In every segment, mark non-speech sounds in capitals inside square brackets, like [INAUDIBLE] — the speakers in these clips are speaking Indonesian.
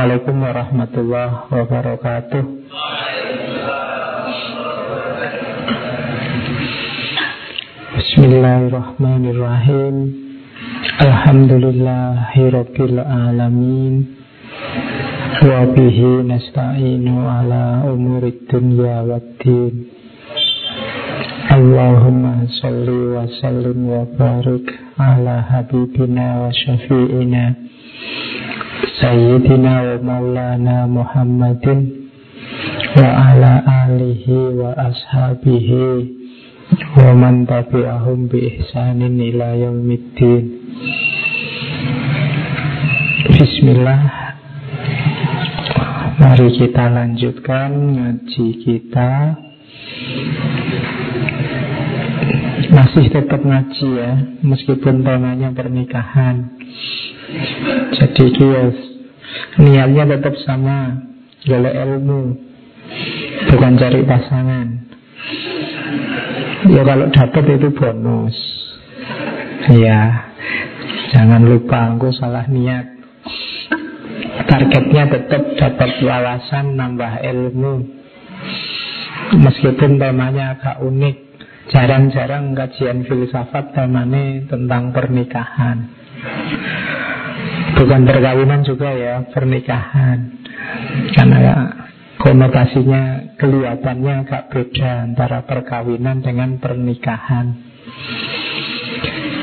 Assalamualaikum warahmatullahi wabarakatuh. Bismillahirrahmanirrahim. Alhamdulillahirabbil alamin. Wa bihi nasta'inu ala umurid dunya waddin. Allahumma salli wa sallim wa barik ala habibina wa syafi'ina Sayyidina wa maulana Muhammadin wa ala alihi wa ashabihi wa man tabi'ahum bi ihsanin ila yaumiddin. Bismillah. Mari kita lanjutkan ngaji kita. Masih tetap ngaji ya Meskipun temanya pernikahan. Jadi dia Niatnya tetap sama Golek ilmu Bukan cari pasangan. Ya kalau dapat itu bonus. Ya Jangan lupa aku salah niat. Targetnya tetap dapat wawasan Nambah ilmu. Meskipun temanya agak unik Jarang-jarang kajian filsafat temanya tentang pernikahan Bukan perkawinan juga ya, pernikahan. Karena ya, konotasinya kelihatannya agak beda antara perkawinan dengan pernikahan.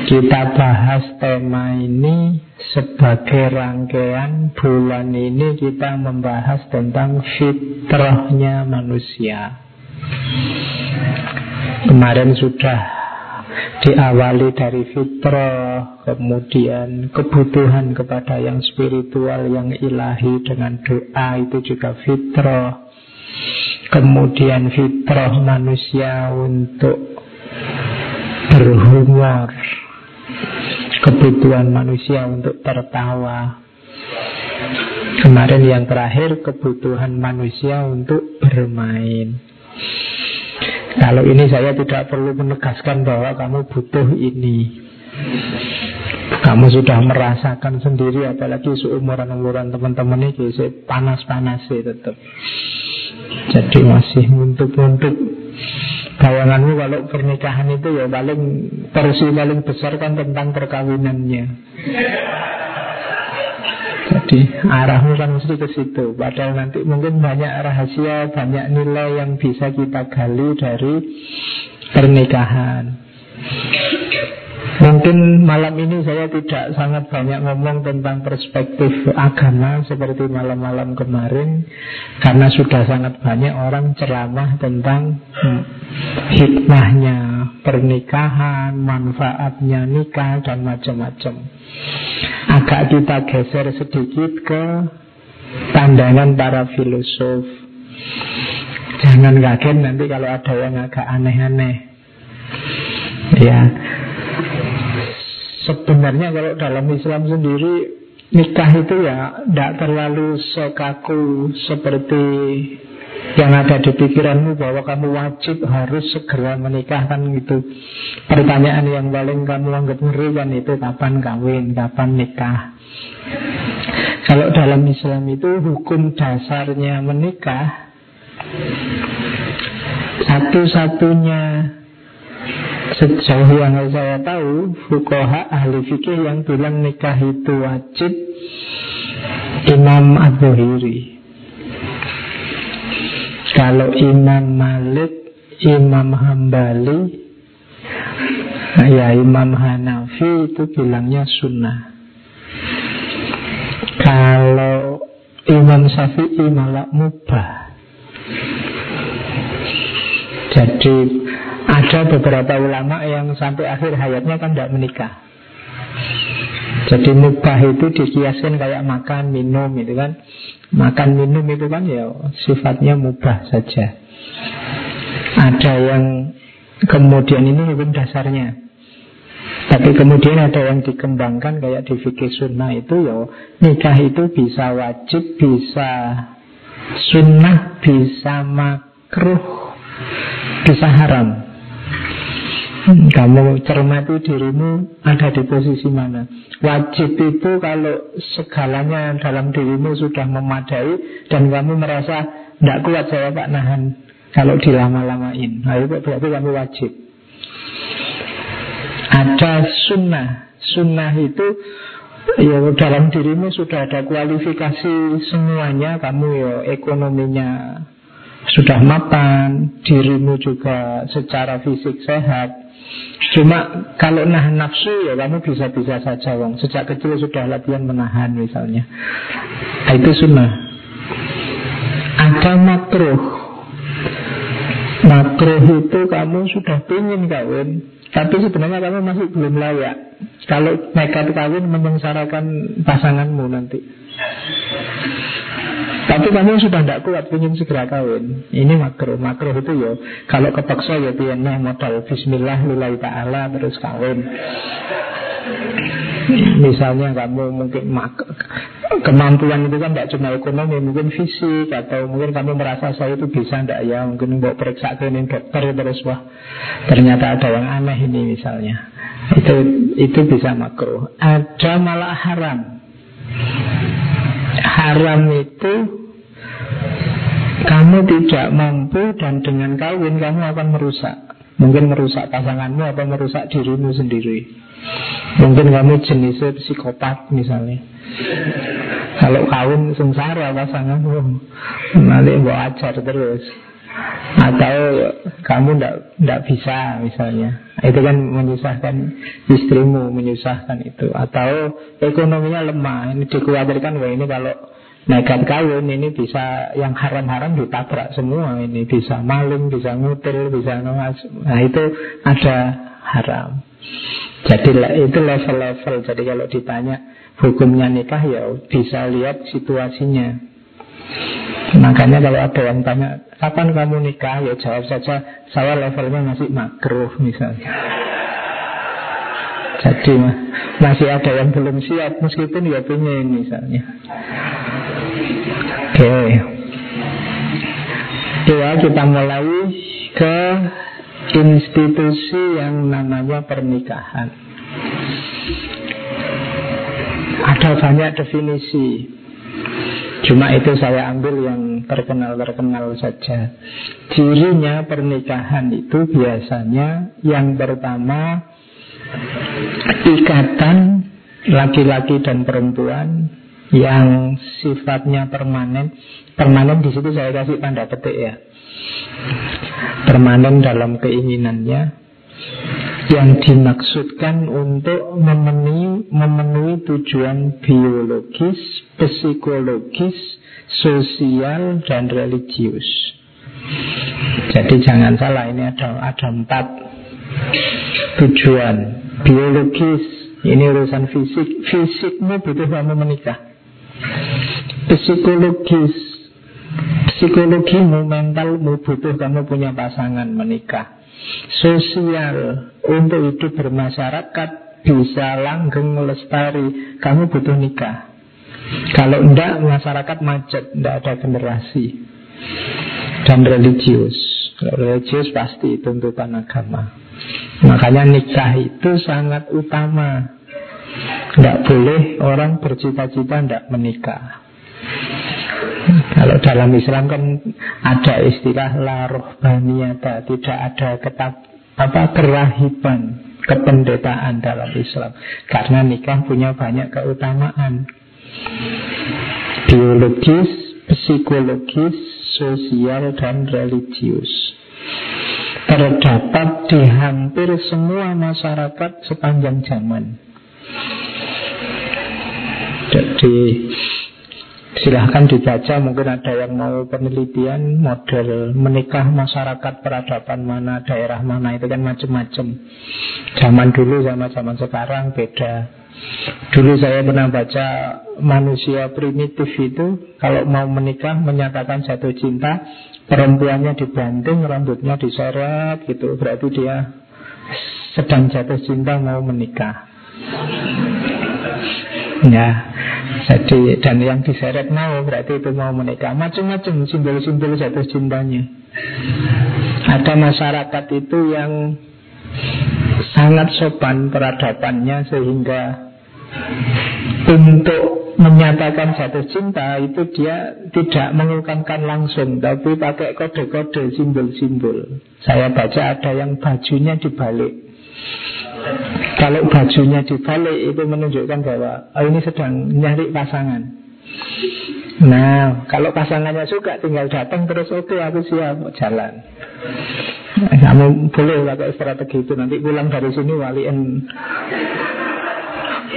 Kita bahas tema ini sebagai rangkaian bulan ini kita membahas tentang fitrahnya manusia. Kemarin sudah diawali dari fitrah, kemudian kebutuhan kepada yang spiritual, yang ilahi dengan doa itu juga fitrah. Kemudian fitrah manusia untuk berhumor, kebutuhan manusia untuk tertawa. Kemarin yang terakhir kebutuhan manusia untuk bermain. Kalau ini saya tidak perlu menegaskan bahwa kamu butuh ini. Kamu sudah merasakan sendiri Apalagi seumuran-umuran teman-teman ini Panas-panas sih tetap. Jadi masih untuk-untuk Bayanganmu kalau pernikahan itu ya paling Porsi paling besar kan tentang perkawinannya jadi arahmu kan mesti ke situ. Padahal nanti mungkin banyak rahasia, banyak nilai yang bisa kita gali dari pernikahan. Mungkin malam ini saya tidak sangat banyak ngomong tentang perspektif agama seperti malam-malam kemarin Karena sudah sangat banyak orang ceramah tentang hikmahnya pernikahan, manfaatnya nikah dan macam-macam. Agak kita geser sedikit ke pandangan para filosof. Jangan kaget nanti kalau ada yang agak aneh-aneh. Ya, Sebenarnya kalau dalam Islam sendiri Nikah itu ya tidak terlalu sekaku seperti yang ada di pikiranmu bahwa kamu wajib harus segera menikahkan gitu. Pertanyaan yang paling kamu anggap ngeri kan itu kapan kawin, kapan nikah. Kalau dalam Islam itu hukum dasarnya menikah satu-satunya Sejauh yang saya tahu Fukoha ahli fikih yang bilang nikah itu wajib Imam Az-Zuhiri Kalau Imam Malik Imam Hambali Ya Imam Hanafi itu bilangnya sunnah. Kalau Imam Syafi'i malah mubah. Jadi ada beberapa ulama yang sampai akhir hayatnya kan tidak menikah. Jadi mubah itu dikiaskan kayak makan, minum itu kan. Makan, minum itu kan ya sifatnya mubah saja. Ada yang kemudian ini hukum dasarnya. Tapi kemudian ada yang dikembangkan kayak di fikih sunnah itu ya nikah itu bisa wajib, bisa sunnah, bisa makruh, bisa haram. Hmm, kamu cermati dirimu ada di posisi mana? Wajib itu kalau segalanya dalam dirimu sudah memadai Dan kamu merasa tidak kuat saya pak nahan. Kalau dilama-lamain. Nah itu berarti kamu wajib. Ada sunnah. Sunnah itu Ya dalam dirimu sudah ada kualifikasi semuanya. Kamu ya ekonominya sudah mapan. Dirimu juga secara fisik sehat Cuma kalau nahan nafsu ya kamu bisa-bisa saja wong. Sejak kecil sudah latihan menahan misalnya. Nah, itu sunnah. Ada makruh. Makruh itu kamu sudah ingin kawin, tapi sebenarnya kamu masih belum layak. Kalau nekat kawin menyengsarakan pasanganmu nanti. Tapi kamu sudah tidak kuat ingin segera kawin. Ini makro, makro itu ya. Kalau kepaksa ya piannya modal Bismillah lillahi ta'ala terus kawin. Misalnya kamu mungkin mak kemampuan itu kan tidak cuma ekonomi, mungkin fisik atau mungkin kamu merasa saya itu bisa tidak ya, mungkin mau periksa ke dokter terus wah ternyata ada yang aneh ini misalnya. Itu itu bisa makro. Ada malah haram. Haram itu kamu tidak mampu dan dengan kawin kamu akan merusak. Mungkin merusak pasanganmu atau merusak dirimu sendiri. Mungkin kamu jenisnya psikopat misalnya. Kalau kawin sengsara pasanganmu, nanti mau ajar terus. Atau kamu tidak bisa misalnya Itu kan menyusahkan istrimu Menyusahkan itu Atau ekonominya lemah Ini dikhawatirkan Wah ini kalau nekat kawin ini bisa yang haram-haram ditabrak semua ini bisa maling, bisa ngutil, bisa nuas. Nah itu ada haram. Jadi itu level-level. Jadi kalau ditanya hukumnya nikah ya bisa lihat situasinya. Makanya kalau ada yang tanya kapan kamu nikah ya jawab saja saya levelnya masih makruh misalnya. Jadi masih ada yang belum siap meskipun ya punya misalnya. Oke. Ya kita mulai ke institusi yang namanya pernikahan. Ada banyak definisi. Cuma itu saya ambil yang terkenal-terkenal saja. Cirinya pernikahan itu biasanya yang pertama ikatan laki-laki dan perempuan yang sifatnya permanen. Permanen di situ saya kasih tanda petik ya. Permanen dalam keinginannya yang dimaksudkan untuk memenuhi, memenuhi tujuan biologis, psikologis, sosial, dan religius. Jadi jangan salah ini ada ada empat tujuan biologis. Ini urusan fisik. Fisikmu butuh kamu menikah. Psikologis Psikologimu, mentalmu butuh kamu punya pasangan menikah Sosial Untuk hidup bermasyarakat Bisa langgeng lestari Kamu butuh nikah Kalau enggak masyarakat macet Enggak ada generasi Dan religius Religius pasti tuntutan agama Makanya nikah itu sangat utama tidak boleh orang bercita-cita tidak menikah. Kalau dalam Islam kan ada istilah laruh baniata, tidak ada ketat apa kerahiban, kependetaan dalam Islam. Karena nikah punya banyak keutamaan. Biologis, psikologis, sosial dan religius. Terdapat di hampir semua masyarakat sepanjang zaman. Jadi silahkan dibaca mungkin ada yang mau penelitian model menikah masyarakat peradaban mana daerah mana itu kan macam-macam zaman dulu sama zaman sekarang beda dulu saya pernah baca manusia primitif itu kalau mau menikah menyatakan jatuh cinta perempuannya dibanting rambutnya diseret gitu. Berarti dia sedang jatuh cinta mau menikah. Ya, jadi dan yang diseret mau berarti itu mau menikah. Macam-macam simbol-simbol jatuh cintanya. Ada masyarakat itu yang sangat sopan peradabannya sehingga untuk menyatakan jatuh cinta itu dia tidak mengungkapkan langsung tapi pakai kode-kode simbol-simbol. Saya baca ada yang bajunya dibalik. Kalau bajunya dibalik itu menunjukkan bahwa oh ini sedang nyari pasangan. Nah, kalau pasangannya suka tinggal datang terus oke okay, aku siap jalan. Kamu boleh pakai strategi itu nanti pulang dari sini waliin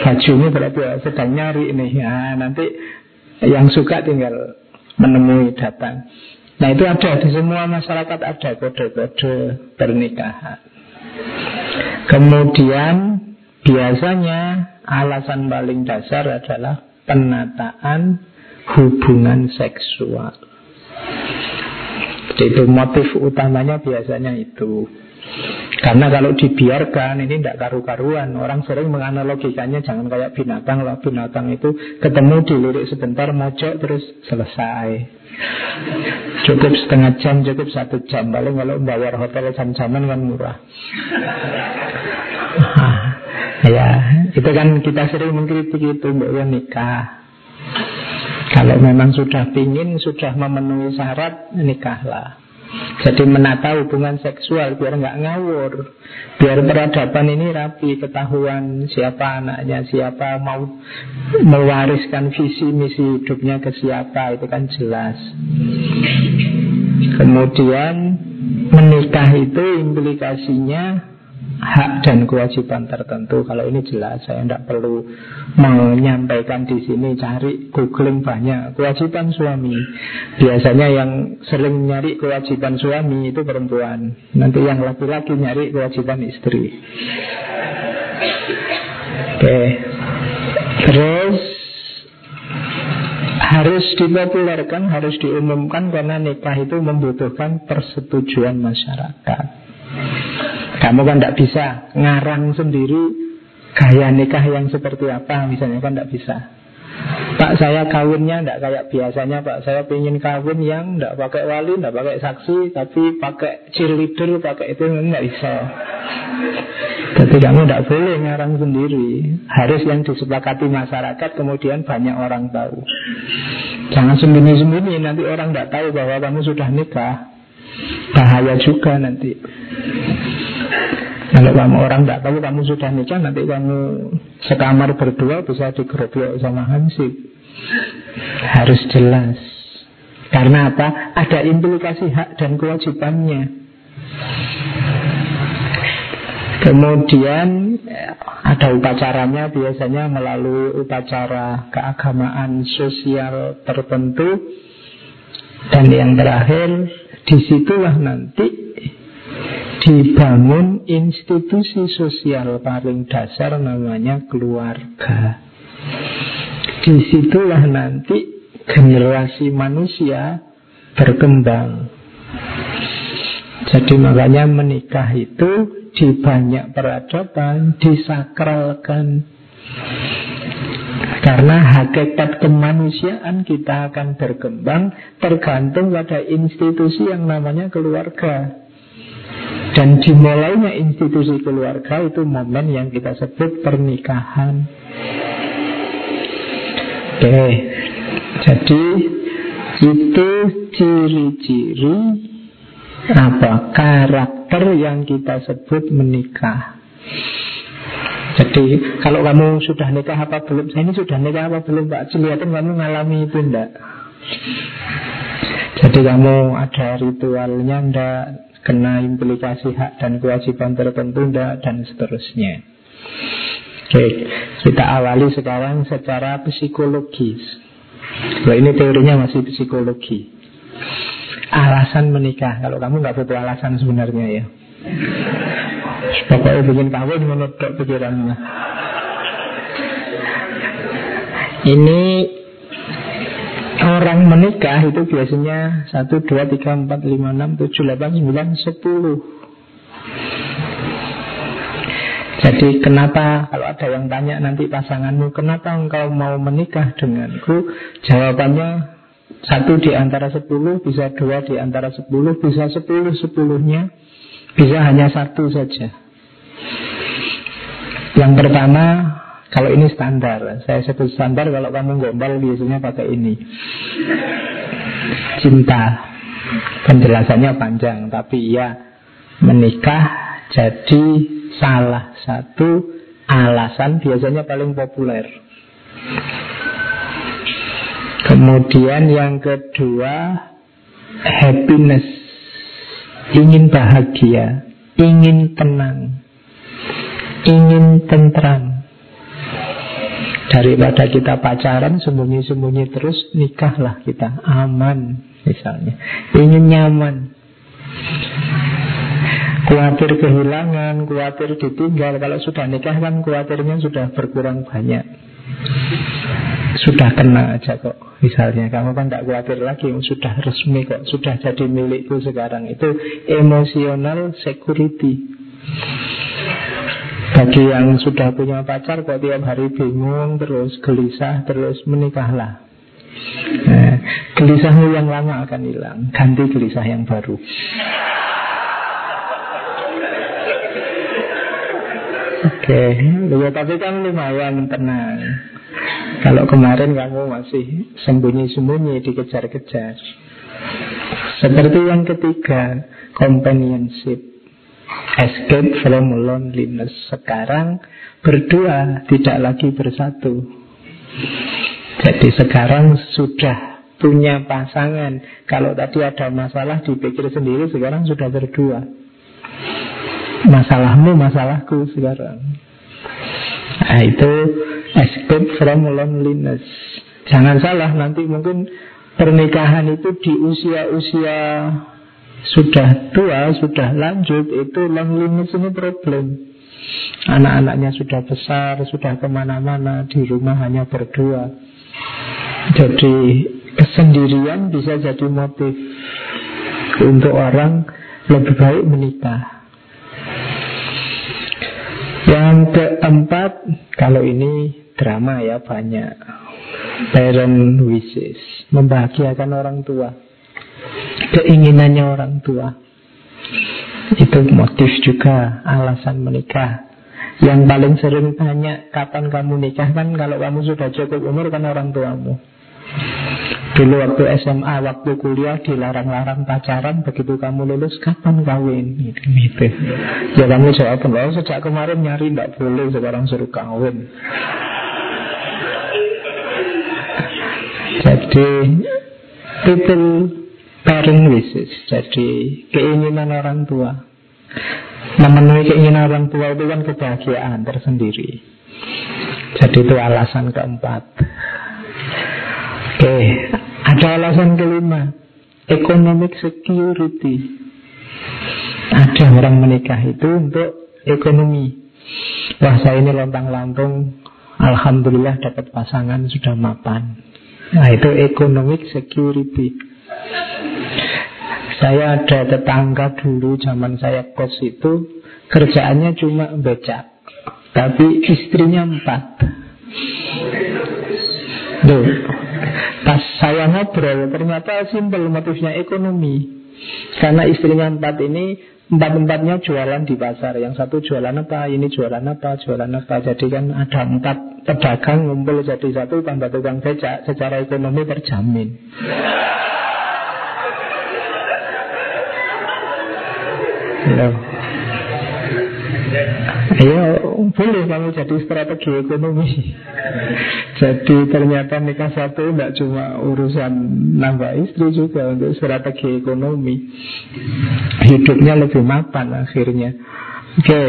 bajunya berarti ya, sedang nyari ini ya nanti yang suka tinggal menemui datang. Nah itu ada di semua masyarakat ada kode-kode pernikahan. Kemudian biasanya alasan paling dasar adalah penataan hubungan seksual. Jadi itu motif utamanya biasanya itu. Karena kalau dibiarkan ini tidak karu-karuan. Orang sering menganalogikannya jangan kayak binatang. Lah Binatang itu ketemu dilirik sebentar mojok terus selesai. Cukup setengah jam, cukup satu jam. Paling kalau bayar hotel jam-jaman kan murah. [LAUGHS] Ya, itu kan kita sering mengkritik itu Mbak nikah. Kalau memang sudah pingin, sudah memenuhi syarat, nikahlah jadi menata hubungan seksual biar nggak ngawur, biar peradaban ini rapi, ketahuan siapa anaknya, siapa mau mewariskan visi misi hidupnya ke siapa itu kan jelas. Kemudian menikah itu implikasinya hak dan kewajiban tertentu. Kalau ini jelas, saya tidak perlu menyampaikan di sini. Cari googling banyak kewajiban suami. Biasanya yang sering nyari kewajiban suami itu perempuan. Nanti yang laki-laki nyari kewajiban istri. Oke, terus harus dipopulerkan, harus diumumkan karena nikah itu membutuhkan persetujuan masyarakat. Kamu kan tidak bisa ngarang sendiri gaya nikah yang seperti apa misalnya kan tidak bisa. Pak saya kawinnya tidak kayak biasanya Pak. Saya ingin kawin yang tidak pakai wali, tidak pakai saksi Tapi pakai cheerleader, pakai itu nggak bisa. Jadi kamu tidak boleh ngarang sendiri. Harus yang disepakati masyarakat Kemudian banyak orang tahu. Jangan sembunyi-sembunyi Nanti orang tidak tahu bahwa kamu sudah nikah. Bahaya juga nanti kalau kamu orang tidak tahu kamu sudah nikah Nanti kamu sekamar berdua Bisa digeroblok sama Hansip Harus jelas. Karena apa? Ada implikasi hak dan kewajibannya. Kemudian ada upacaranya biasanya melalui upacara keagamaan sosial tertentu. Dan yang terakhir di situlah nanti dibangun institusi sosial paling dasar namanya keluarga. Di situlah nanti generasi manusia berkembang. Jadi makanya menikah itu di banyak peradaban disakralkan karena hakikat kemanusiaan kita akan berkembang tergantung pada institusi yang namanya keluarga. Dan dimulainya institusi keluarga itu momen yang kita sebut pernikahan. Oke, jadi itu ciri-ciri apa karakter yang kita sebut menikah. Jadi kalau kamu sudah nikah apa belum? Saya ini sudah nikah apa belum Pak? Kelihatan kamu mengalami itu enggak? Jadi kamu ada ritualnya enggak? Kena implikasi hak dan kewajiban tertentu dan seterusnya. Oke, kita awali sekarang secara psikologis. Kalau ini teorinya masih psikologi. Alasan menikah. Kalau kamu nggak butuh alasan sebenarnya ya. Pokoknya bikin kawin menurut pikirannya. Ini Orang menikah itu biasanya 1, 2, 3, 4, 5, 6, 7, 8, 9, 10 Jadi kenapa kalau ada yang tanya nanti pasanganmu Kenapa engkau mau menikah denganku Jawabannya satu di antara sepuluh, bisa dua di antara sepuluh, bisa sepuluh sepuluhnya, bisa hanya satu saja. Yang pertama, kalau ini standar, saya sebut standar kalau kamu gombal biasanya pakai ini. Cinta. Penjelasannya panjang, tapi ya menikah jadi salah satu alasan biasanya paling populer. Kemudian yang kedua happiness, ingin bahagia, ingin tenang, ingin tentram. Daripada kita pacaran sembunyi-sembunyi terus nikahlah kita aman misalnya. Ingin nyaman. Khawatir kehilangan, khawatir ditinggal. Kalau sudah nikah kan khawatirnya sudah berkurang banyak. Sudah kena aja kok. Misalnya kamu kan tak khawatir lagi, sudah resmi kok, sudah jadi milikku sekarang. Itu emosional security. Bagi yang sudah punya pacar kok tiap hari bingung terus gelisah terus menikahlah. Nah, gelisahmu yang lama akan hilang, ganti gelisah yang baru. Oke, okay. tapi kan lumayan tenang. Kalau kemarin kamu masih sembunyi-sembunyi dikejar-kejar. Seperti yang ketiga, companionship. Escape from loneliness. Sekarang berdua, tidak lagi bersatu. Jadi sekarang sudah punya pasangan. Kalau tadi ada masalah dipikir sendiri, sekarang sudah berdua. Masalahmu, masalahku sekarang. Nah, itu escape from loneliness. Jangan salah, nanti mungkin pernikahan itu di usia-usia sudah tua, sudah lanjut, itu loneliness ini problem. Anak-anaknya sudah besar, sudah ke mana-mana, di rumah hanya berdua. Jadi kesendirian bisa jadi motif untuk orang lebih baik menikah. Yang keempat, kalau ini drama ya banyak. Parent wishes, membahagiakan orang tua. Keinginannya orang tua. Itu motif juga alasan menikah. Yang paling sering tanya kapan kamu nikah kan kalau kamu sudah cukup umur kan orang tuamu. Dulu waktu SMA, waktu kuliah dilarang-larang pacaran, begitu kamu lulus, kapan kawin? Gitu, gitu. Ya kamu jawab, loh sejak kemarin nyari tidak boleh, sekarang suruh kawin. Jadi, people parent wishes, jadi keinginan orang tua. Memenuhi keinginan orang tua itu kan kebahagiaan tersendiri. Jadi itu alasan keempat. Oke, ada alasan kelima, economic security. Ada orang menikah itu untuk ekonomi. Wah, saya ini lontang-lantung, alhamdulillah dapat pasangan sudah mapan. Nah, itu economic security. Saya ada tetangga dulu zaman saya kos itu kerjaannya cuma becak, tapi istrinya empat. Duh, Pas saya ngobrol ternyata simpel motifnya ekonomi. Karena istrinya empat ini Empat-empatnya jualan di pasar. Yang satu jualan apa, ini jualan apa, jualan apa. Jadi kan ada empat pedagang ngumpul jadi satu tambah tukang becak. Secara ekonomi terjamin Loh. Ya boleh kamu jadi strategi ekonomi. [LAUGHS] Jadi ternyata nikah satu Tidak cuma urusan nambah istri juga Untuk strategi ekonomi. Hidupnya lebih mapan akhirnya. Oke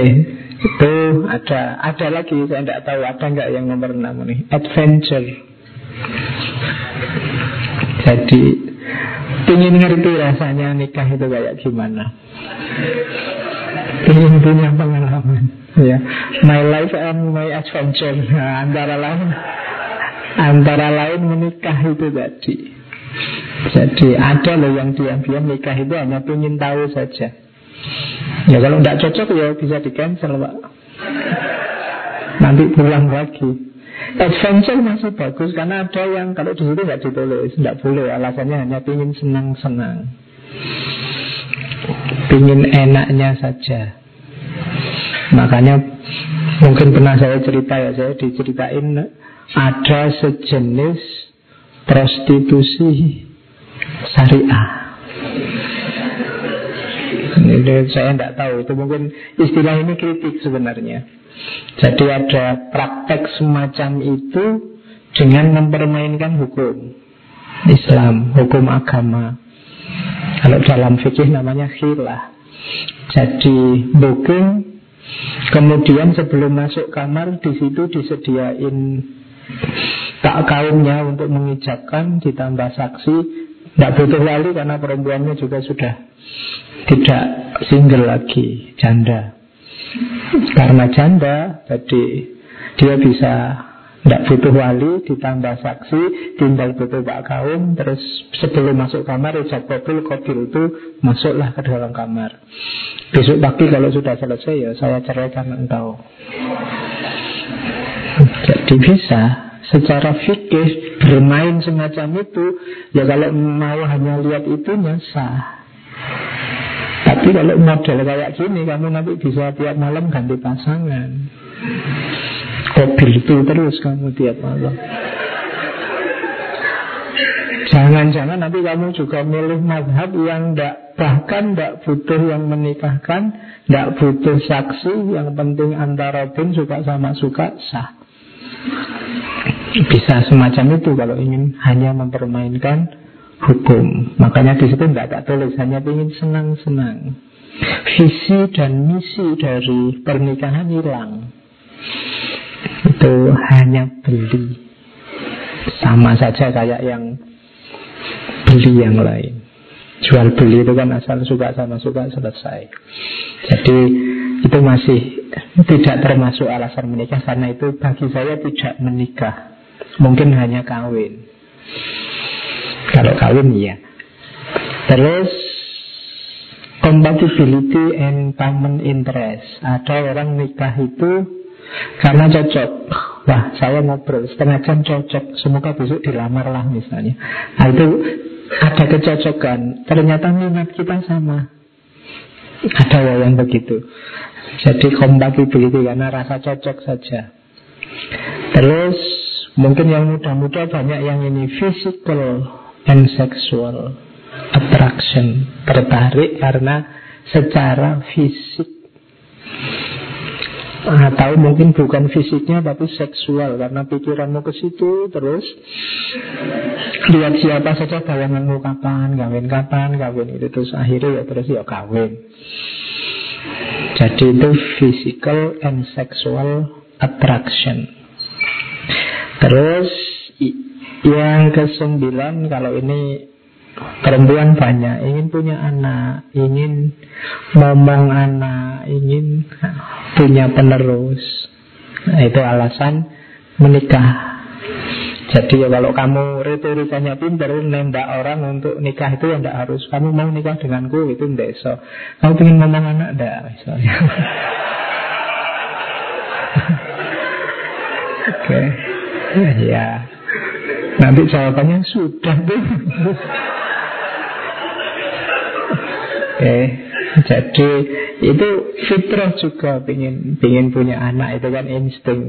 Itu ada Ada lagi saya tidak tahu Ada nggak yang nomor enam nih Adventure. Jadi Ingin ngerti rasanya nikah itu kayak gimana? Ingin punya pengalaman. Ya. My life and my adventure. Nah, antara lain antara lain menikah itu tadi. Jadi ada loh yang diam-diam nikah itu hanya ingin tahu saja. Ya kalau tidak cocok ya bisa di cancel pak. Nanti pulang lagi Adventure masih bagus karena ada yang kalau di situ nggak ditulis, nggak boleh. Alasannya hanya ingin senang-senang, ingin enaknya saja. Makanya mungkin pernah saya cerita ya Saya diceritain ada sejenis prostitusi syariah ini saya tidak tahu itu mungkin istilah ini kritik sebenarnya jadi ada praktek semacam itu dengan mempermainkan hukum Islam, hukum agama. Kalau dalam fikih namanya khilah. Jadi booking, kemudian sebelum masuk kamar di situ disediain tak kaumnya untuk mengijabkan, ditambah saksi, tidak butuh wali karena perempuannya juga sudah tidak single lagi, janda. Karena janda, jadi dia bisa tidak butuh wali, ditambah saksi, tinggal butuh pak kaum, terus sebelum masuk kamar, ijab kobil, kobil itu masuklah ke dalam kamar. Besok pagi kalau sudah selesai ya saya ceraikan engkau. Jadi bisa secara fikih bermain semacam itu, ya kalau mau hanya lihat itu sah. Tapi kalau model kayak gini Kamu nanti bisa tiap malam ganti pasangan Kobil itu terus kamu tiap malam Jangan-jangan nanti kamu juga milih madhab yang tidak bahkan tidak butuh yang menikahkan, tidak butuh saksi, yang penting antara pun suka sama suka sah. Bisa semacam itu kalau ingin hanya mempermainkan hukum. Makanya di situ tidak tak tulis, hanya ingin senang-senang. Visi dan misi dari pernikahan hilang. Itu hanya beli. Sama saja kayak yang beli yang lain. Jual beli itu kan asal suka sama suka selesai. Jadi itu masih tidak termasuk alasan menikah. Karena itu bagi saya tidak menikah. Mungkin hanya kawin kalau kawin iya. Terus compatibility and common interest. Ada orang nikah itu karena cocok. Wah saya ngobrol setengah jam cocok. Semoga besok dilamar lah misalnya. Nah itu ada kecocokan. Ternyata minat kita sama. Ada ya yang begitu. Jadi compatibility karena rasa cocok saja. Terus mungkin yang muda-muda banyak yang ini Physical and sexual attraction Tertarik karena secara fisik. Atau mungkin bukan fisiknya tapi seksual. Karena pikiranmu ke situ terus lihat siapa saja bayanganmu kapan kawin kapan kawin itu terus akhirnya ya terus ya kawin. Jadi itu physical and sexual attraction. Terus yang kesembilan kalau ini Perempuan banyak ingin punya anak, ingin ngomong anak, ingin punya penerus. Nah, itu alasan menikah. Jadi ya kalau kamu retorikanya pintar nembak orang untuk nikah itu ya tidak harus kamu mau nikah denganku itu tidak so. Kamu ingin ngomong anak tidak misalnya. [LAUGHS] Oke, ya. Nanti jawabannya sudah tuh. okay. jadi itu fitrah juga ingin ingin punya anak itu kan insting.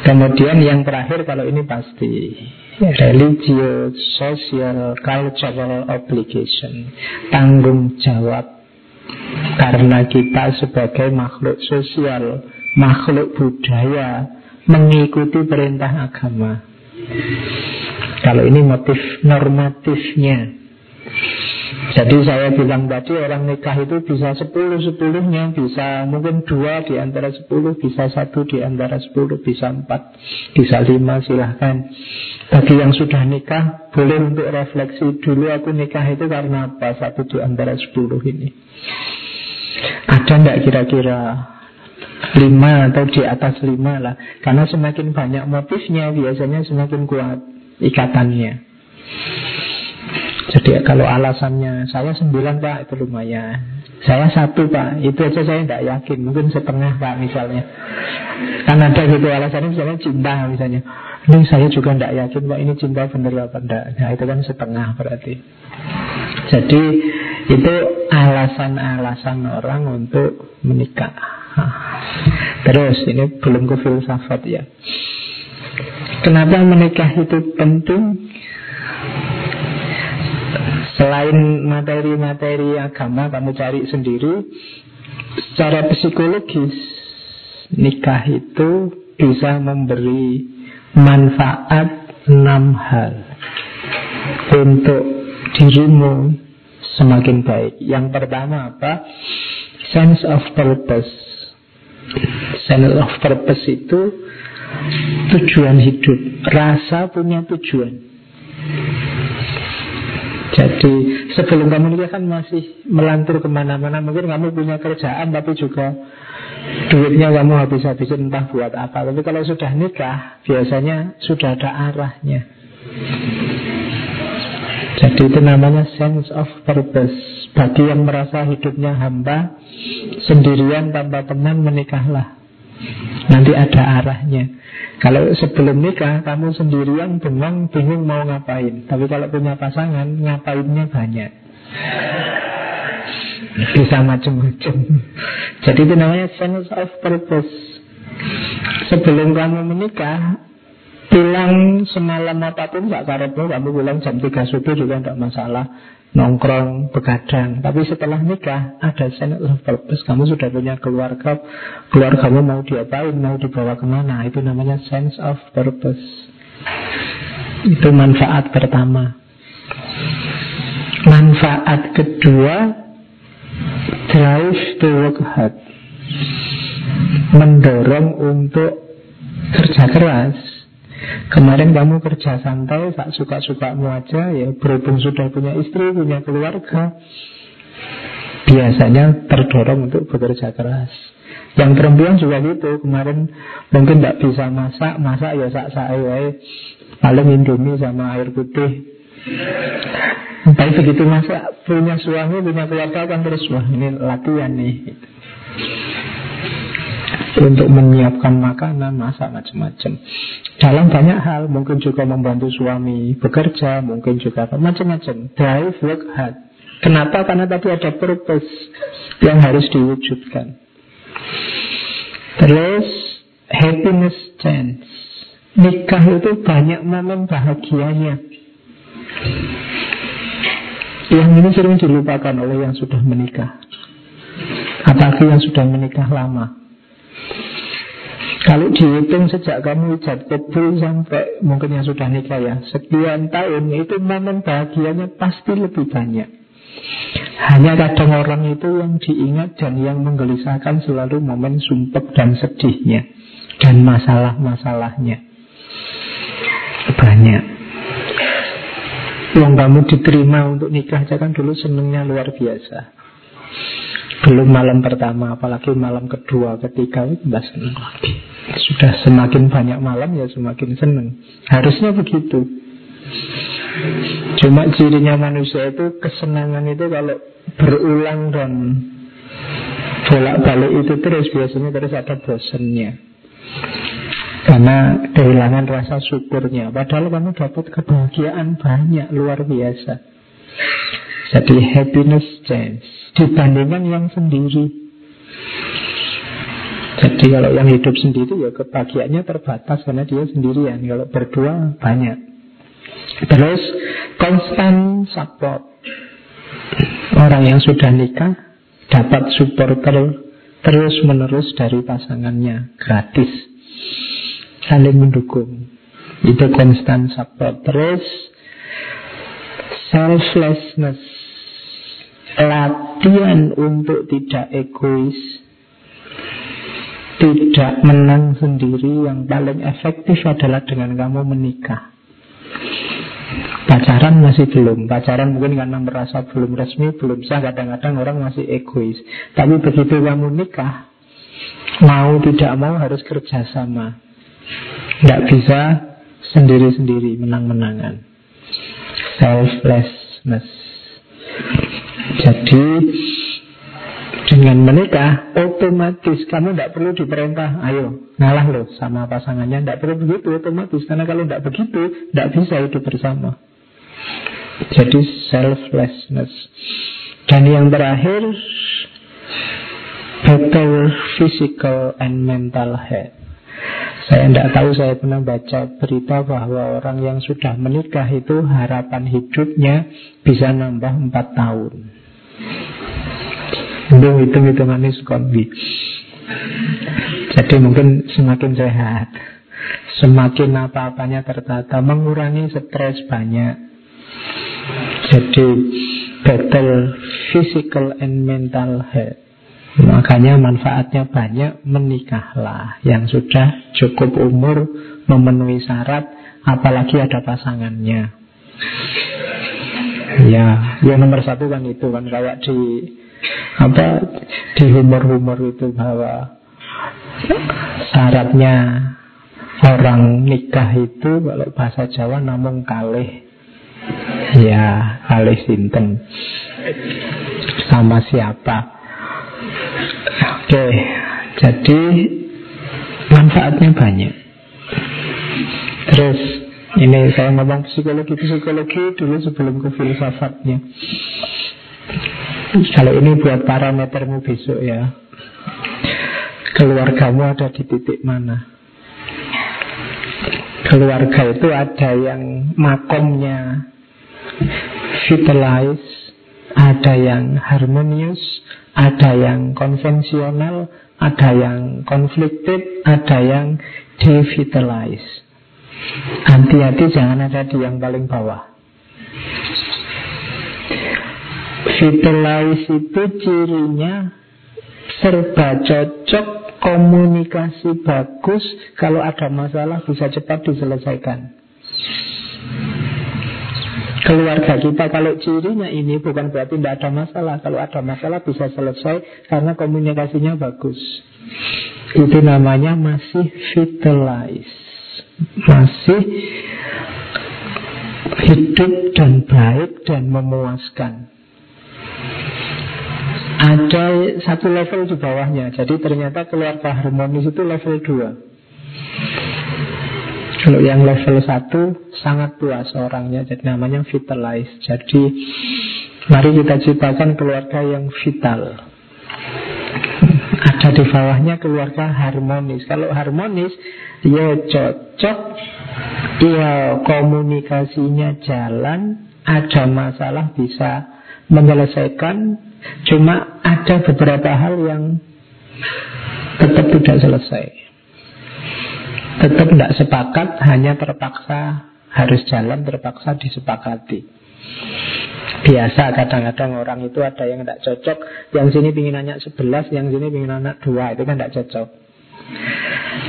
Kemudian yang terakhir kalau ini pasti religious, social, cultural obligation, tanggung jawab karena kita sebagai makhluk sosial, makhluk budaya mengikuti perintah agama. Kalau ini motif normatifnya. Jadi saya bilang tadi orang nikah itu bisa sepuluh sepuluhnya Bisa mungkin dua di antara sepuluh Bisa satu di antara sepuluh Bisa empat, bisa lima silahkan. Bagi yang sudah nikah Boleh untuk refleksi Dulu aku nikah itu karena apa Satu di antara sepuluh ini. Ada enggak kira-kira lima atau di atas lima lah. Karena semakin banyak motifnya Biasanya semakin kuat ikatannya. Jadi kalau alasannya saya sembilan pak itu lumayan. Saya satu pak Itu aja saya tidak yakin. Mungkin setengah pak misalnya. Kan ada gitu alasannya misalnya cinta misalnya. Ini saya juga tidak yakin pak Ini cinta benar apa enggak Nah itu kan setengah berarti. Jadi Itu alasan-alasan orang untuk menikah. [LAUGHS] Terus ini belum ke filsafat ya. Kenapa menikah itu penting? Selain materi-materi agama kamu cari sendiri Secara psikologis Nikah itu bisa memberi manfaat enam hal Untuk dirimu semakin baik Yang pertama apa? Sense of purpose Sense of purpose itu tujuan hidup. Rasa punya tujuan. Jadi sebelum kamu nikah kan masih melantur ke mana-mana. Mungkin kamu punya kerjaan tapi juga Duitnya kamu habis-habisin entah buat apa. Tapi kalau sudah nikah Biasanya sudah ada arahnya Jadi itu namanya sense of purpose Bagi yang merasa hidupnya hamba Sendirian tanpa teman menikahlah Nanti ada arahnya kalau sebelum nikah kamu sendirian bengong bingung mau ngapain. Tapi kalau punya pasangan ngapainnya banyak. Bisa macam-macam. Jadi itu namanya sense of purpose. Sebelum kamu menikah, pulang semalam apa pun gak karepmu, kamu pulang jam 3 subuh juga tidak masalah nongkrong, begadang. Tapi setelah nikah ada sense of purpose. Kamu sudah punya keluarga, keluargamu mau diapain, mau dibawa ke mana. Itu namanya sense of purpose. Itu manfaat pertama. Manfaat kedua, drive to work hard. Mendorong untuk kerja keras Kemarin kamu kerja santai, tak suka-sukamu aja, ya berhubung sudah punya istri, punya keluarga, biasanya terdorong untuk bekerja keras. Yang perempuan juga gitu, kemarin mungkin tidak bisa masak, masak ya sak-sak ya, paling indomie sama air putih. Tapi begitu masak, punya suami, punya keluarga kan terus, wah ini latihan nih. Untuk menyiapkan makanan, masak macam-macam. Dalam banyak hal, mungkin juga membantu suami bekerja, mungkin juga macam-macam. Drive, work hard. Kenapa? Karena tadi ada purpose yang harus diwujudkan. Terus, happiness chance. Nikah itu banyak momen bahagianya. Yang ini sering dilupakan oleh yang sudah menikah. Apalagi yang sudah menikah lama. Kalau dihitung sejak kamu ijab kabul sampai mungkin yang sudah nikah ya Sekian tahun itu momen bahagianya pasti lebih banyak. Hanya kadang orang itu yang diingat dan yang menggelisahkan selalu momen sumpek dan sedihnya Dan masalah-masalahnya. Banyak. Yang kamu diterima untuk nikah aja kan dulu senengnya luar biasa Belum malam pertama apalagi malam kedua ketiga seneng lagi sudah semakin banyak malam ya semakin senang. Harusnya begitu. Cuma cirinya manusia itu kesenangan itu kalau berulang dan bolak-balik itu terus biasanya terus ada bosannya. Karena kehilangan rasa syukurnya. Padahal kamu dapat kebahagiaan banyak luar biasa. Jadi happiness chance dibandingkan yang sendiri. Jadi kalau yang hidup sendiri ya kebahagiaannya terbatas karena dia sendirian. Kalau berdua banyak. Terus constant support. Orang yang sudah nikah dapat supporter terus menerus dari pasangannya gratis. Saling mendukung. Itu constant support. Terus selflessness. Latihan untuk tidak egois tidak menang sendiri yang paling efektif adalah dengan kamu menikah. Pacaran masih belum Pacaran mungkin karena merasa belum resmi Belum sah, kadang-kadang orang masih egois. Tapi begitu kamu nikah Mau tidak mau harus kerjasama. Tidak bisa sendiri-sendiri Menang-menangan. Selflessness Jadi dengan menikah otomatis kamu tidak perlu diperintah. Ayo ngalah loh sama pasangannya. Tidak perlu begitu otomatis. Karena kalau tidak begitu tidak bisa hidup bersama. Jadi selflessness. Dan yang terakhir Better physical and mental health. Saya tidak tahu, saya pernah baca berita bahwa orang yang sudah menikah itu harapan hidupnya bisa nambah 4 tahun. Itu hitung-hitungannya sekombi. Jadi mungkin semakin sehat. Semakin apa-apanya tertata Mengurangi stres banyak. Jadi Better physical and mental health. Makanya manfaatnya banyak Menikahlah. Yang sudah cukup umur Memenuhi syarat Apalagi ada pasangannya Ya, yang nomor satu kan itu kan kayak di apa di humor-humor itu bahwa syaratnya orang nikah itu kalau bahasa Jawa namun kalih. Ya kalih sinten? Sama siapa? Oke jadi manfaatnya banyak. Terus ini saya ngomong psikologi psikologi dulu sebelum ke filsafatnya. Kalau ini buat parametermu besok ya. Keluargamu ada di titik mana? Keluarga itu ada yang makomnya vitalize Ada yang harmonius Ada yang konvensional Ada yang conflicted Ada yang devitalize Hati-hati jangan ada di yang paling bawah. Vitalize itu cirinya serba cocok, komunikasi bagus, kalau ada masalah bisa cepat diselesaikan. Keluarga kita kalau cirinya ini bukan berarti tidak ada masalah. Kalau ada masalah bisa selesai Karena komunikasinya bagus. Itu namanya masih vitalize Masih hidup dan baik dan memuaskan. Ada satu level di bawahnya. Jadi ternyata keluarga harmonis itu level 2 Kalau yang level 1 Sangat puas orangnya. Jadi namanya vitalize Jadi mari kita ciptakan keluarga yang vital Ada di bawahnya keluarga harmonis Kalau harmonis Ya cocok Ya komunikasinya jalan Ada masalah bisa menyelesaikan Cuma ada beberapa hal yang tetap tidak selesai. Tetap tidak sepakat, hanya terpaksa harus jalan, terpaksa disepakati. Biasa. Kadang-kadang orang itu ada yang tidak cocok. Yang sini ingin anak sebelas Yang sini ingin anak dua. Itu kan tidak cocok.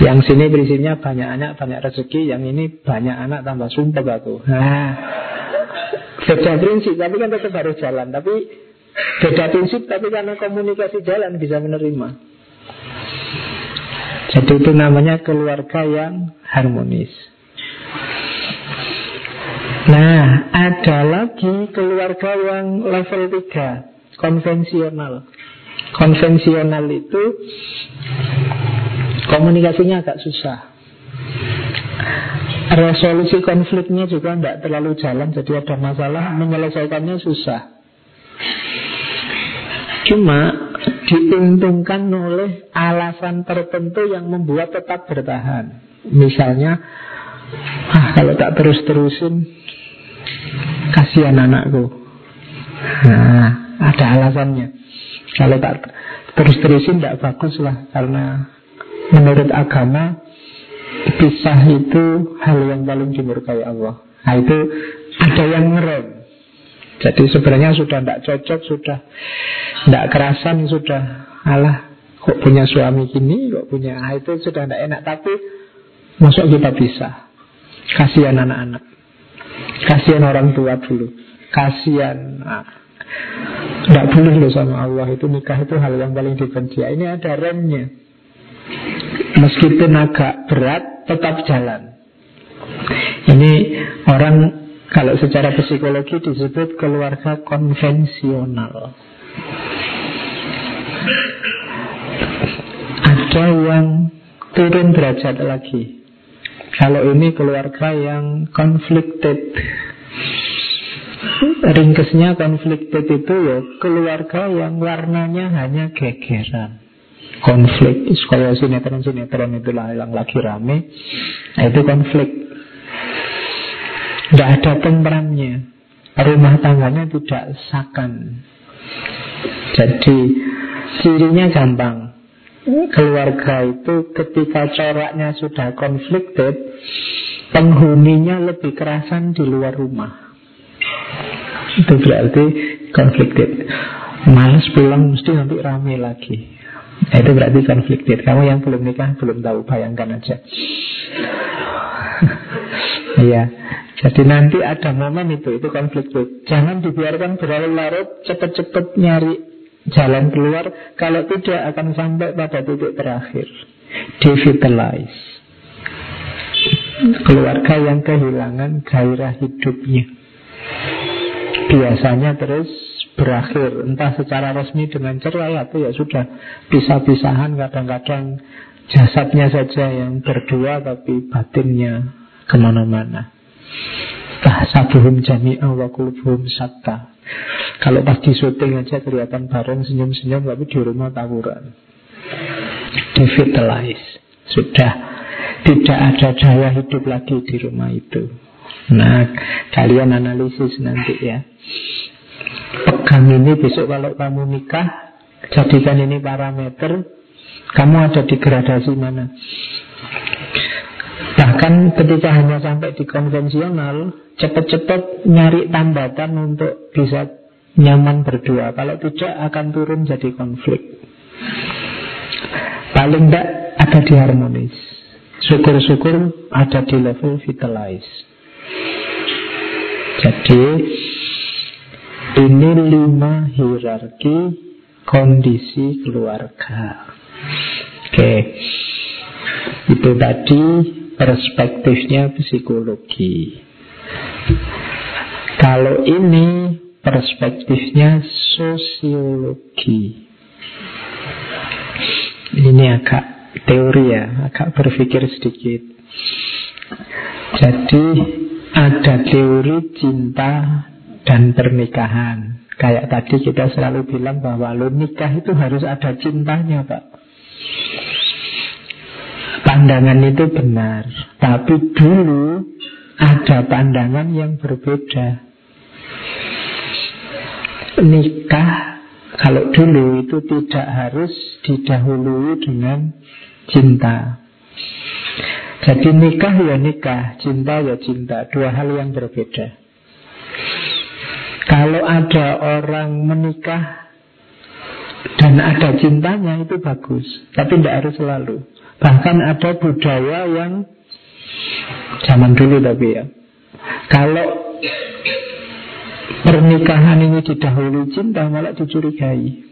Yang sini prinsipnya banyak anak, banyak rezeki. Yang ini banyak anak tambah sumpah aku. Nah, Beda prinsip. Tapi kan tetap harus jalan. Tapi Beda prinsip tapi karena komunikasi jalan bisa menerima. Jadi itu namanya keluarga yang harmonis. Nah, ada lagi keluarga yang level 3, konvensional. Konvensional itu komunikasinya agak susah. Resolusi konfliknya juga tidak terlalu jalan, jadi ada masalah, menyelesaikannya susah. Cuma diuntungkan oleh alasan tertentu yang membuat tetap bertahan. Misalnya, ah kalau tak terus-terusin, kasihan anakku. Nah, ada alasannya. Kalau tak terus-terusin tidak bagus lah, karena menurut agama pisah itu hal yang paling dimurkai Allah. Nah itu ada yang ngerem. Jadi sebenarnya sudah tidak cocok, sudah tidak kerasan, sudah Allah kok punya suami gini, kok punya ah, itu sudah tidak enak. Tapi masuk kita bisa. Kasihan anak-anak, kasihan orang tua dulu, kasihan. Nah, tidak boleh loh sama Allah itu nikah itu hal yang paling dibenci. Ini ada remnya. Meskipun agak berat, tetap jalan. Ini orang kalau secara psikologi disebut keluarga konvensional. Ada yang turun derajat lagi. Kalau ini keluarga yang conflicted. ringkesnya konflik itu ya keluarga yang warnanya hanya gegeran. Konflik. Kayak sinetron-sinetron itulah yang lagi rame. Nah, itu konflik. Tidak ada tentramnya. Rumah tangganya tidak sakan. Jadi cirinya gampang keluarga itu ketika coraknya sudah konflikted penghuninya lebih kerasan di luar rumah. Itu berarti conflicted Males pulang mesti nanti rame lagi. Itu berarti conflicted Kamu yang belum nikah belum tahu Bayangkan aja. [LAUGHS] Iya. Jadi nanti ada momen itu Itu conflicted Jangan dibiarkan berlarut-larut Cepet-cepet nyari jalan keluar Kalau tidak akan sampai pada titik terakhir. Devitalize. Keluarga yang kehilangan gairah hidupnya. Biasanya terus berakhir. Entah secara resmi dengan cerai atau ya sudah pisah-pisahan kadang-kadang jasadnya saja yang berdua tapi batinnya ke mana-mana. Tahsabuhum jami'a wa kulubhum satta kalau pas di syuting aja kelihatan bareng senyum-senyum tapi di rumah tawuran. Devitalize. Sudah. Tidak ada daya hidup lagi di rumah itu. Nah, kalian analisis nanti ya. Pegang ini besok kalau kamu nikah, jadikan ini parameter, kamu ada di gradasi mana. Bahkan ketika hanya sampai di konvensional, cepat-cepat nyari tambatan untuk bisa nyaman berdua. Kalau tidak akan turun jadi konflik. Paling tidak ada di harmonis. Syukur-syukur ada di level vitalize. Jadi ini lima hierarki kondisi keluarga. Oke, itu tadi perspektifnya psikologi. Kalau ini perspektifnya sosiologi. Ini agak teori ya, agak berpikir sedikit. Jadi ada teori cinta dan pernikahan. Kayak tadi kita selalu bilang bahwa lo nikah itu harus ada cintanya, Pak. Pandangan itu benar, tapi dulu ada pandangan yang berbeda. Nikah kalau dulu itu tidak harus didahului dengan cinta. Jadi nikah ya nikah, cinta ya cinta, dua hal yang berbeda. Kalau ada orang menikah dan ada cintanya itu bagus, tapi tidak harus selalu. Bahkan ada budaya yang zaman dulu tapi ya. Kalau pernikahan ini didahului cinta malah dicurigai.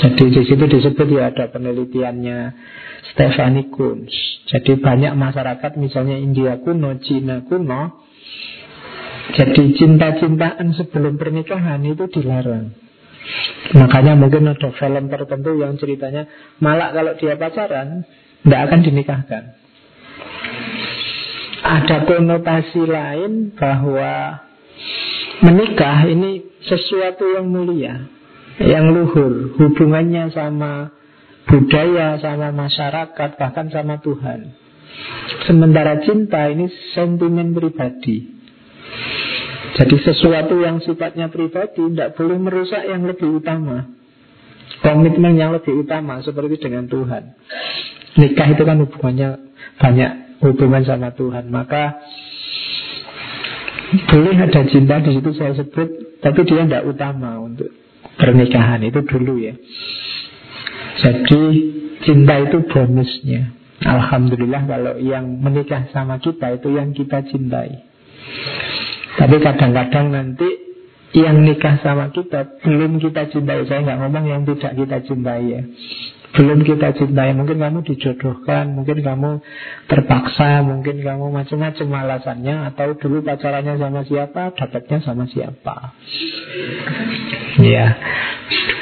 Jadi di situ disebut ya ada penelitiannya Stephanie Kunz. Jadi banyak masyarakat misalnya India kuno, Cina kuno, jadi cinta-cintaan sebelum pernikahan itu dilarang. Makanya mungkin ada film tertentu yang ceritanya malah kalau dia pacaran tidak akan dinikahkan. Ada konotasi lain bahwa menikah ini sesuatu yang mulia, yang luhur, hubungannya sama budaya, sama masyarakat, bahkan sama Tuhan. Sementara cinta ini sentimen pribadi. Jadi sesuatu yang sifatnya pribadi tidak boleh merusak yang lebih utama. Komitmen yang lebih utama seperti dengan Tuhan. Nikah itu kan hubungannya banyak hubungan sama Tuhan. Maka boleh ada cinta di situ saya sebut, tapi dia tidak utama untuk pernikahan itu dulu ya. Jadi cinta itu bonusnya. Alhamdulillah kalau yang menikah sama kita itu yang kita cintai. Tapi kadang-kadang nanti yang nikah sama kita belum kita cintai. Saya nggak ngomong yang tidak kita cintai ya. Belum kita cintai. Mungkin kamu dijodohkan, mungkin kamu terpaksa, mungkin kamu macam-macam alasannya. Atau dulu pacarannya sama siapa, dapatnya sama siapa. Ya,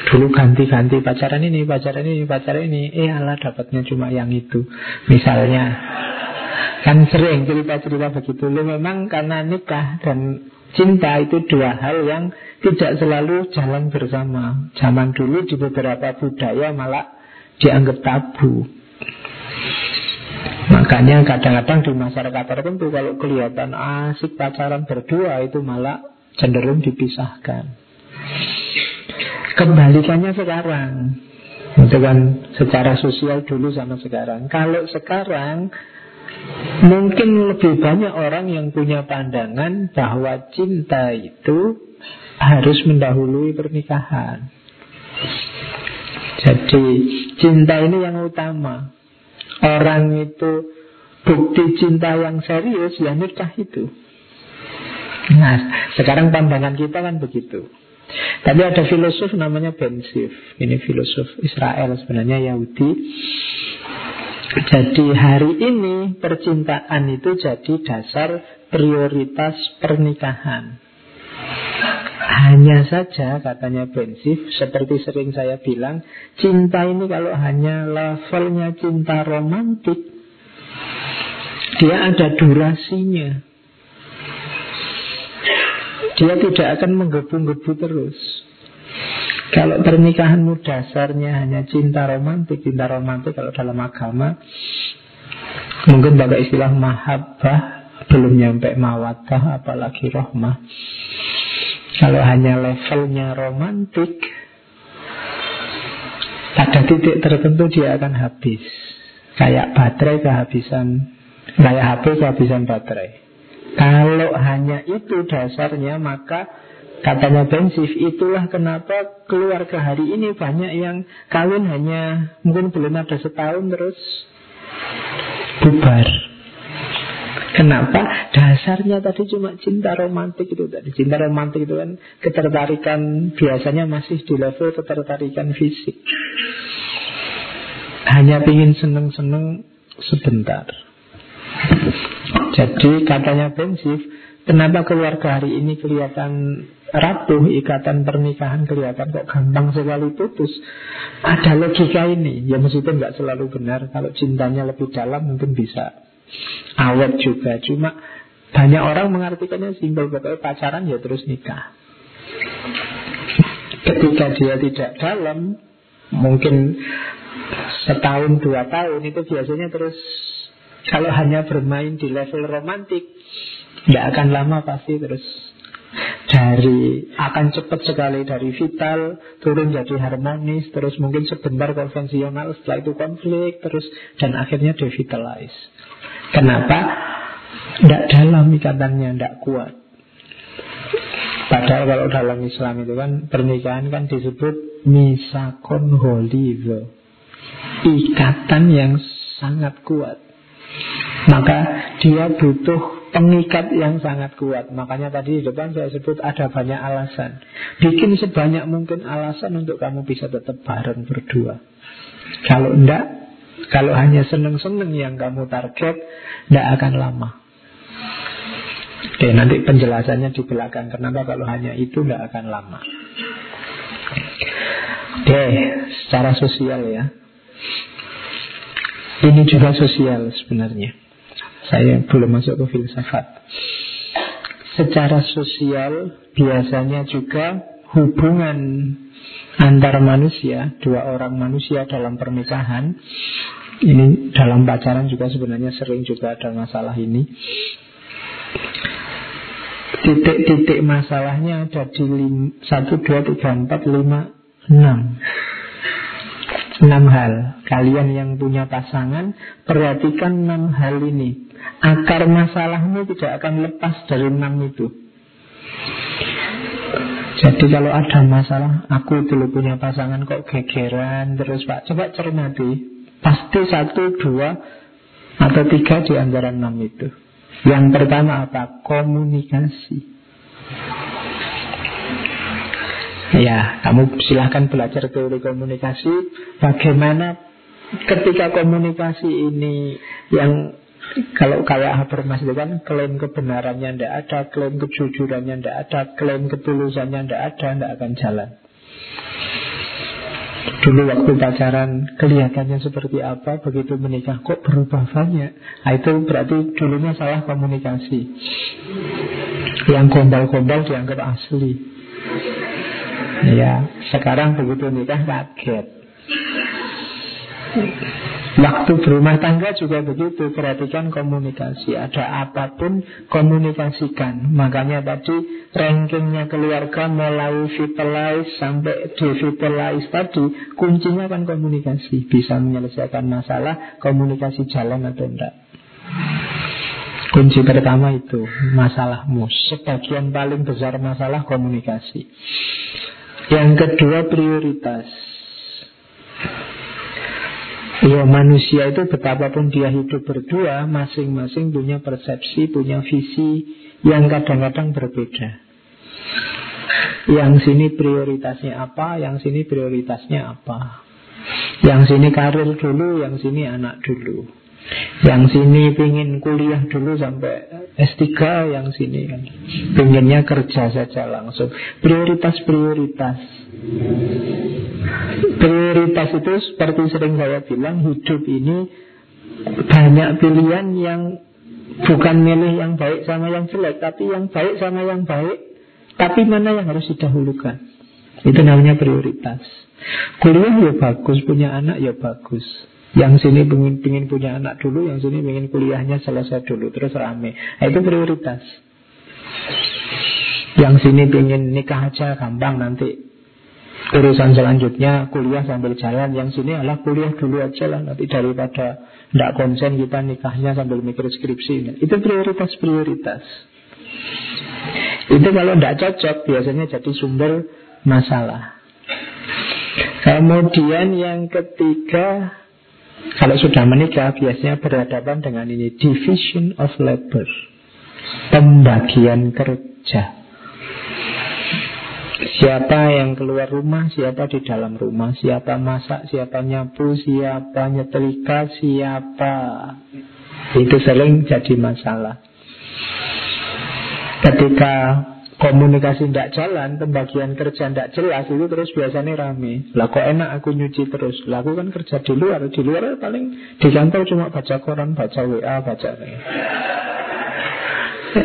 Dulu ganti-ganti pacaran ini, pacaran ini, pacaran ini Eh Allah dapatnya cuma yang itu Misalnya Kan sering cerita-cerita begitu. Lu memang karena nikah dan cinta itu dua hal yang tidak selalu jalan bersama. Zaman dulu di beberapa budaya malah dianggap tabu. Makanya kadang-kadang di masyarakat tertentu Kalau kelihatan asik pacaran berdua Itu malah cenderung dipisahkan. Kembalikannya sekarang. Itu kan secara sosial dulu sama sekarang. Kalau sekarang Mungkin lebih banyak orang yang punya pandangan Bahwa cinta itu Harus mendahului pernikahan Jadi cinta ini yang utama Orang itu bukti cinta yang serius ya nikah itu. Nah, sekarang pandangan kita kan begitu. Tapi ada filosof namanya Ben Sif. Ini filosof Israel sebenarnya Yahudi. Jadi hari ini percintaan itu jadi dasar prioritas pernikahan. Hanya saja katanya Bensif Seperti sering saya bilang Cinta ini kalau hanya levelnya cinta romantik Dia ada durasinya Dia tidak akan menggebu-gebu terus Kalau pernikahanmu dasarnya hanya cinta romantik Cinta romantik kalau dalam agama Mungkin pakai istilah mahabbah Belum nyampe mawadah apalagi rohmah. Kalau hanya levelnya romantik Pada titik tertentu dia akan habis. Kayak baterai kehabisan Kayak HP kehabisan baterai. Kalau hanya itu dasarnya Maka katanya Bensif Itulah kenapa keluarga hari ini Banyak yang kawin hanya Mungkin belum ada setahun terus Bubar Kenapa? Dasarnya tadi cuma cinta romantik itu tadi. Cinta romantik itu kan ketertarikan biasanya masih di level ketertarikan fisik. Hanya ingin seneng-seneng sebentar. Jadi katanya Bensif, kenapa keluarga hari ini kelihatan rapuh, ikatan pernikahan kelihatan kok gampang sekali putus. Ada logika ini, ya meskipun nggak selalu benar. Kalau cintanya lebih dalam mungkin bisa awet juga Cuma banyak orang mengartikannya simpel Pokoknya pacaran ya terus nikah Ketika dia tidak dalam Mungkin setahun dua tahun Itu biasanya terus Kalau hanya bermain di level romantik Tidak akan lama pasti terus dari akan cepat sekali dari vital turun jadi harmonis terus mungkin sebentar konvensional setelah itu konflik terus dan akhirnya devitalize Kenapa? Tidak dalam ikatannya, tidak kuat. Padahal kalau dalam Islam itu kan pernikahan kan disebut misakon holive. Ikatan yang sangat kuat. Maka dia butuh pengikat yang sangat kuat. Makanya tadi di depan saya sebut ada banyak alasan. Bikin sebanyak mungkin alasan untuk kamu bisa tetap bareng berdua. Kalau enggak, kalau hanya seneng-seneng yang kamu target, tidak akan lama. Oke, nanti penjelasannya di belakang. Kenapa kalau hanya itu tidak akan lama. Oke, secara sosial ya. Ini juga sosial sebenarnya. Saya belum masuk ke filsafat. Secara sosial biasanya juga hubungan antar manusia, dua orang manusia dalam pernikahan. Ini dalam pacaran juga sebenarnya sering juga ada masalah ini. Titik-titik masalahnya ada di 1, 2, 3, 4, 5, 6 Enam hal Kalian yang punya pasangan Perhatikan enam hal ini Akar masalahmu tidak akan lepas dari enam itu jadi kalau ada masalah, aku dulu punya pasangan kok gegeran terus Pak, coba cermati. Pasti satu, dua, atau tiga di antara enam itu. Yang pertama apa? Komunikasi. Ya, kamu silahkan belajar teori komunikasi. Bagaimana ketika komunikasi ini yang kalau kayak Habermas itu kan klaim kebenarannya tidak ada, klaim kejujurannya tidak ada, klaim ketulusannya tidak ada, tidak akan jalan. Dulu waktu pacaran kelihatannya seperti apa Begitu menikah kok berubah banyak? Nah, Itu berarti dulunya salah komunikasi. Yang gombal-gombal dianggap asli. Ya, sekarang begitu nikah kaget Waktu berumah tangga juga begitu Perhatikan komunikasi. Ada apa pun komunikasikan. Makanya tadi rankingnya keluarga Mulai vitalize sampai devitalize tadi Kuncinya kan komunikasi. Bisa menyelesaikan masalah Komunikasi jalan atau enggak. Kunci pertama itu Masalahmu. Sebagian paling besar masalah komunikasi. Yang kedua prioritas Ya manusia itu betapapun dia hidup berdua Masing-masing punya persepsi, punya visi Yang kadang-kadang berbeda. Yang sini prioritasnya apa Yang sini prioritasnya apa. Yang sini karir dulu Yang sini anak dulu. Yang sini pingin kuliah dulu sampai S3 Yang sini kan. Pinginnya kerja saja langsung. Prioritas-prioritas Prioritas itu seperti sering saya bilang Hidup ini banyak pilihan yang Bukan milih yang baik sama yang jelek Tapi yang baik sama yang baik Tapi mana yang harus didahulukan? Itu namanya prioritas. Kuliah ya bagus, punya anak ya bagus. Yang sini ingin, ingin punya anak dulu Yang sini ingin kuliahnya selesai dulu Terus rame. Nah, Itu prioritas. Yang sini ingin nikah aja gampang nanti urusan selanjutnya kuliah sambil jalan. Yang sini adalah kuliah dulu aja lah. Nanti daripada tidak konsen kita nikahnya sambil mikir skripsi. Itu prioritas prioritas itu kalau tidak cocok biasanya jadi sumber masalah. Kemudian yang ketiga kalau sudah menikah biasanya berhadapan dengan ini division of labor. Pembagian kerja Siapa yang keluar rumah, siapa di dalam rumah, siapa masak, siapa nyapu, siapa nyetrika, siapa itu sering jadi masalah. Ketika komunikasi tidak jalan, pembagian kerja tidak jelas, itu terus biasanya rame. Lah kok enak aku nyuci terus? Lah aku kan kerja di luar, di luar paling di kantor cuma baca koran, baca WA, baca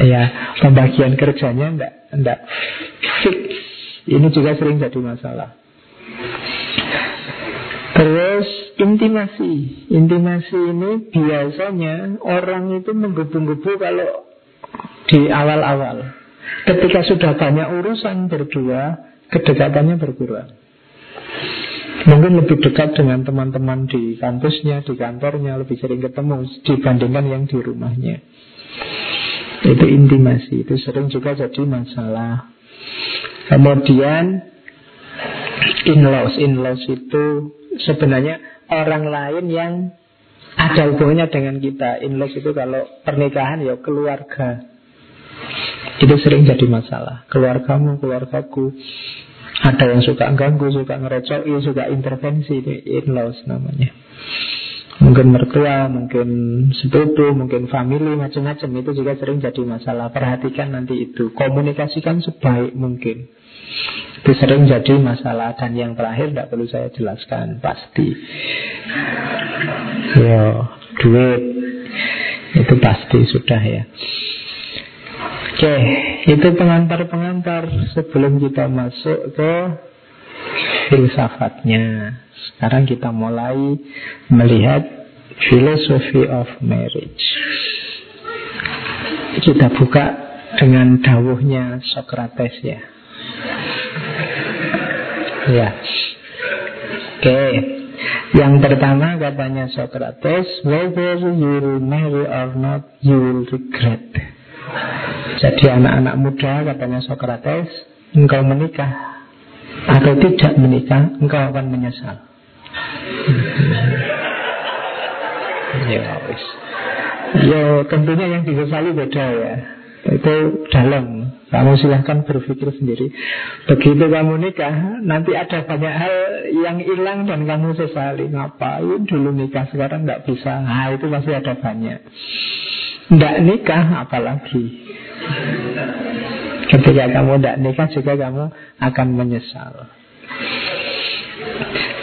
ya pembagian kerjanya enggak enggak fix ini juga sering jadi masalah. Terus intimasi. Intimasi ini biasanya Orang itu menggebu-gebu kalau Di awal-awal. Ketika sudah banyak urusan berdua Kedekatannya berkurang. Mungkin lebih dekat dengan teman-teman di kampusnya, di kantornya Lebih sering ketemu dibandingkan yang di rumahnya. Itu intimasi Itu sering juga jadi masalah Kemudian in-laws, in-laws itu sebenarnya orang lain yang ada hubungannya dengan kita. In-laws itu kalau pernikahan ya keluarga. Itu sering jadi masalah. Keluargamu, keluargaku. Ada yang suka ganggu, suka ngerecoki, suka intervensi. Ini in-laws namanya. Mungkin mertua, mungkin sepupu, mungkin family, macam-macam. Itu juga sering jadi masalah. Perhatikan nanti itu. Komunikasikan sebaik mungkin. Itu sering jadi masalah. Dan yang terakhir tidak perlu saya jelaskan. Pasti. Yo, duit. Itu pasti sudah ya. Oke, itu pengantar-pengantar. Sebelum kita masuk ke filsafatnya sekarang kita mulai melihat filosofi of marriage. Kita buka dengan dawuhnya Socrates ya. Ya. Oke. Yang pertama katanya Socrates, whether you will marry or not, you will regret. Jadi anak-anak muda katanya Socrates, engkau menikah atau tidak menikah, engkau akan menyesal. Ya wis. Ya tentunya yang disesali beda ya. Itu dalam. Kamu silahkan berpikir sendiri. Begitu kamu nikah, nanti ada banyak hal yang hilang dan kamu sesali. Ngapain dulu nikah sekarang nggak bisa? Nah itu pasti ada banyak. Nggak nikah apalagi. Ketika kamu tidak nikah juga kamu akan menyesal.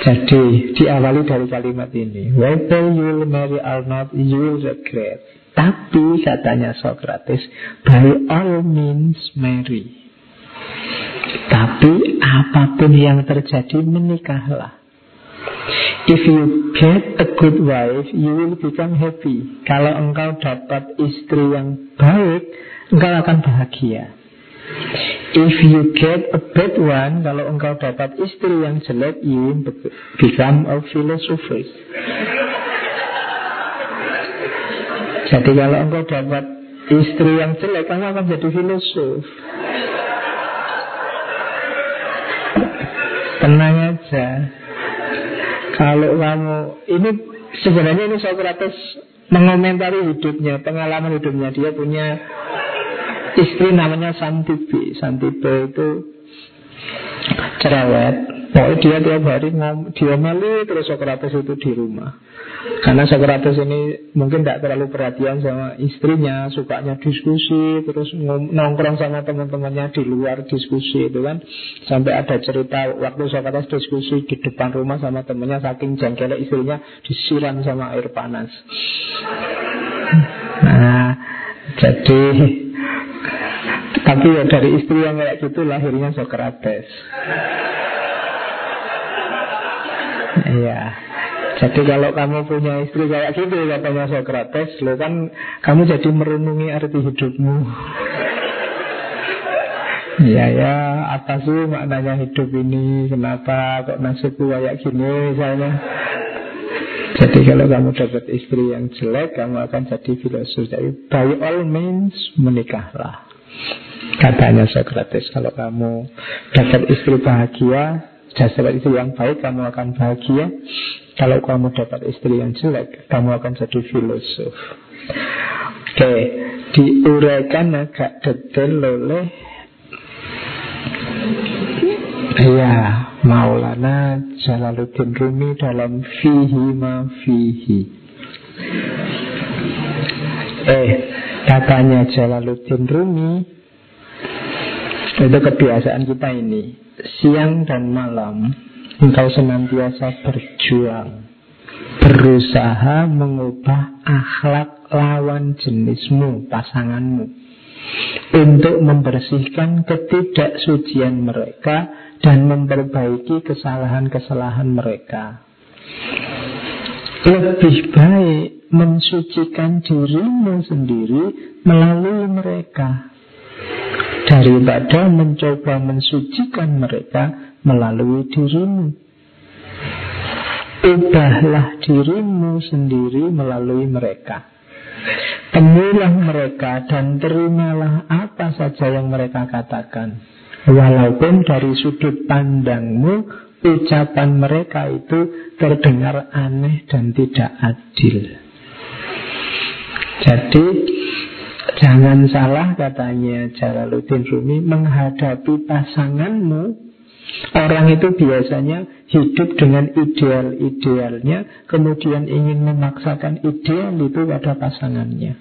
Jadi diawali dari kalimat ini. Whether you will marry or not? You will regret. Tapi katanya Socrates By all means marry. Tapi apa pun yang terjadi Menikahlah. If you get a good wife You will become happy. Kalau engkau dapat istri yang baik Engkau akan bahagia If you get a bad one, kalau engkau dapat istri yang jelek, you become a philosopher. Jadi kalau engkau dapat istri yang jelek, kamu akan jadi filosof. Tenang aja. Kalau kamu ini sebenarnya ini Socrates mengomentari hidupnya, pengalaman hidupnya dia punya istri namanya Santibi Santibe itu cerewet. Pokoknya dia tiap hari dia melu terus Socrates itu di rumah. Karena Socrates ini mungkin tidak terlalu perhatian sama istrinya Sukanya diskusi Terus nongkrong sama teman-temannya di luar diskusi itu kan. Sampai ada cerita waktu Socrates diskusi di depan rumah sama temannya Saking jengkelnya istrinya disiram sama air panas. Nah jadi tapi ya dari istri yang kayak gitu lahirnya Socrates. Iya. Jadi kalau kamu punya istri kayak gitu katanya Socrates, lo kan kamu jadi merenungi arti hidupmu. Iya ya, apa sih maknanya hidup ini? Kenapa kok nasibku kayak gini misalnya? Jadi kalau kamu dapat istri yang jelek, kamu akan jadi filosof. Jadi by all means menikahlah. Katanya Socrates, kalau kamu dapat istri bahagia, dapat istri yang baik, kamu akan bahagia. Kalau kamu dapat istri yang jelek, kamu akan jadi filosof. Oke, diuraikan agak detail oleh Ya, Maulana Jalaluddin Rumi dalam Fihi Ma Fihi. Eh, katanya Jalaluddin Rumi. Itu kebiasaan kita ini. Siang dan malam Engkau senantiasa berjuang Berusaha mengubah akhlak lawan jenismu, pasanganmu Untuk membersihkan ketidaksucian mereka Dan memperbaiki kesalahan-kesalahan mereka. Lebih baik mensucikan dirimu sendiri melalui mereka daripada mencoba mensucikan mereka melalui dirimu. Ubahlah dirimu sendiri melalui mereka. Temuilah mereka dan terimalah apa saja yang mereka katakan. Walaupun dari sudut pandangmu ucapan mereka itu terdengar aneh dan tidak adil. Jadi Jangan salah katanya Jalaluddin Rumi menghadapi pasanganmu Orang itu biasanya hidup dengan ideal-idealnya Kemudian ingin memaksakan ideal itu pada pasangannya.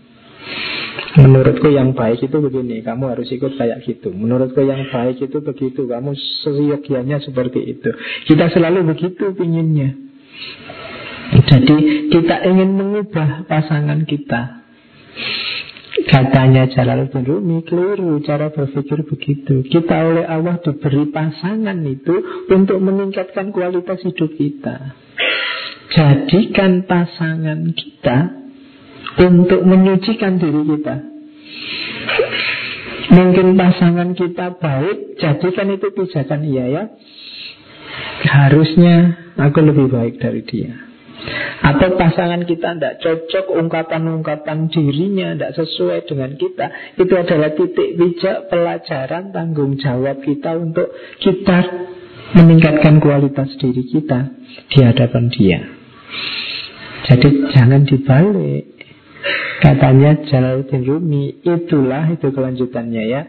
Menurutku yang baik itu begini Kamu harus ikut kayak gitu. Menurutku yang baik itu begitu Kamu seyogianya seperti itu. Kita selalu begitu pinginnya. Jadi kita ingin mengubah pasangan kita Katanya Jalaluddin Rumi keliru cara berpikir begitu. Kita oleh Allah diberi pasangan itu untuk meningkatkan kualitas hidup kita. Jadikan pasangan kita untuk menyucikan diri kita. Mungkin pasangan kita baik, jadikan itu pijakan iya ya. Harusnya aku lebih baik dari dia. Atau pasangan kita tidak cocok ungkapan-ungkapan dirinya tidak sesuai dengan kita. Itu adalah titik bijak pelajaran tanggung jawab kita untuk kita meningkatkan kualitas diri kita di hadapan dia. Jadi jangan dibalik. Katanya Jalaluddin Rumi Itulah itu kelanjutannya ya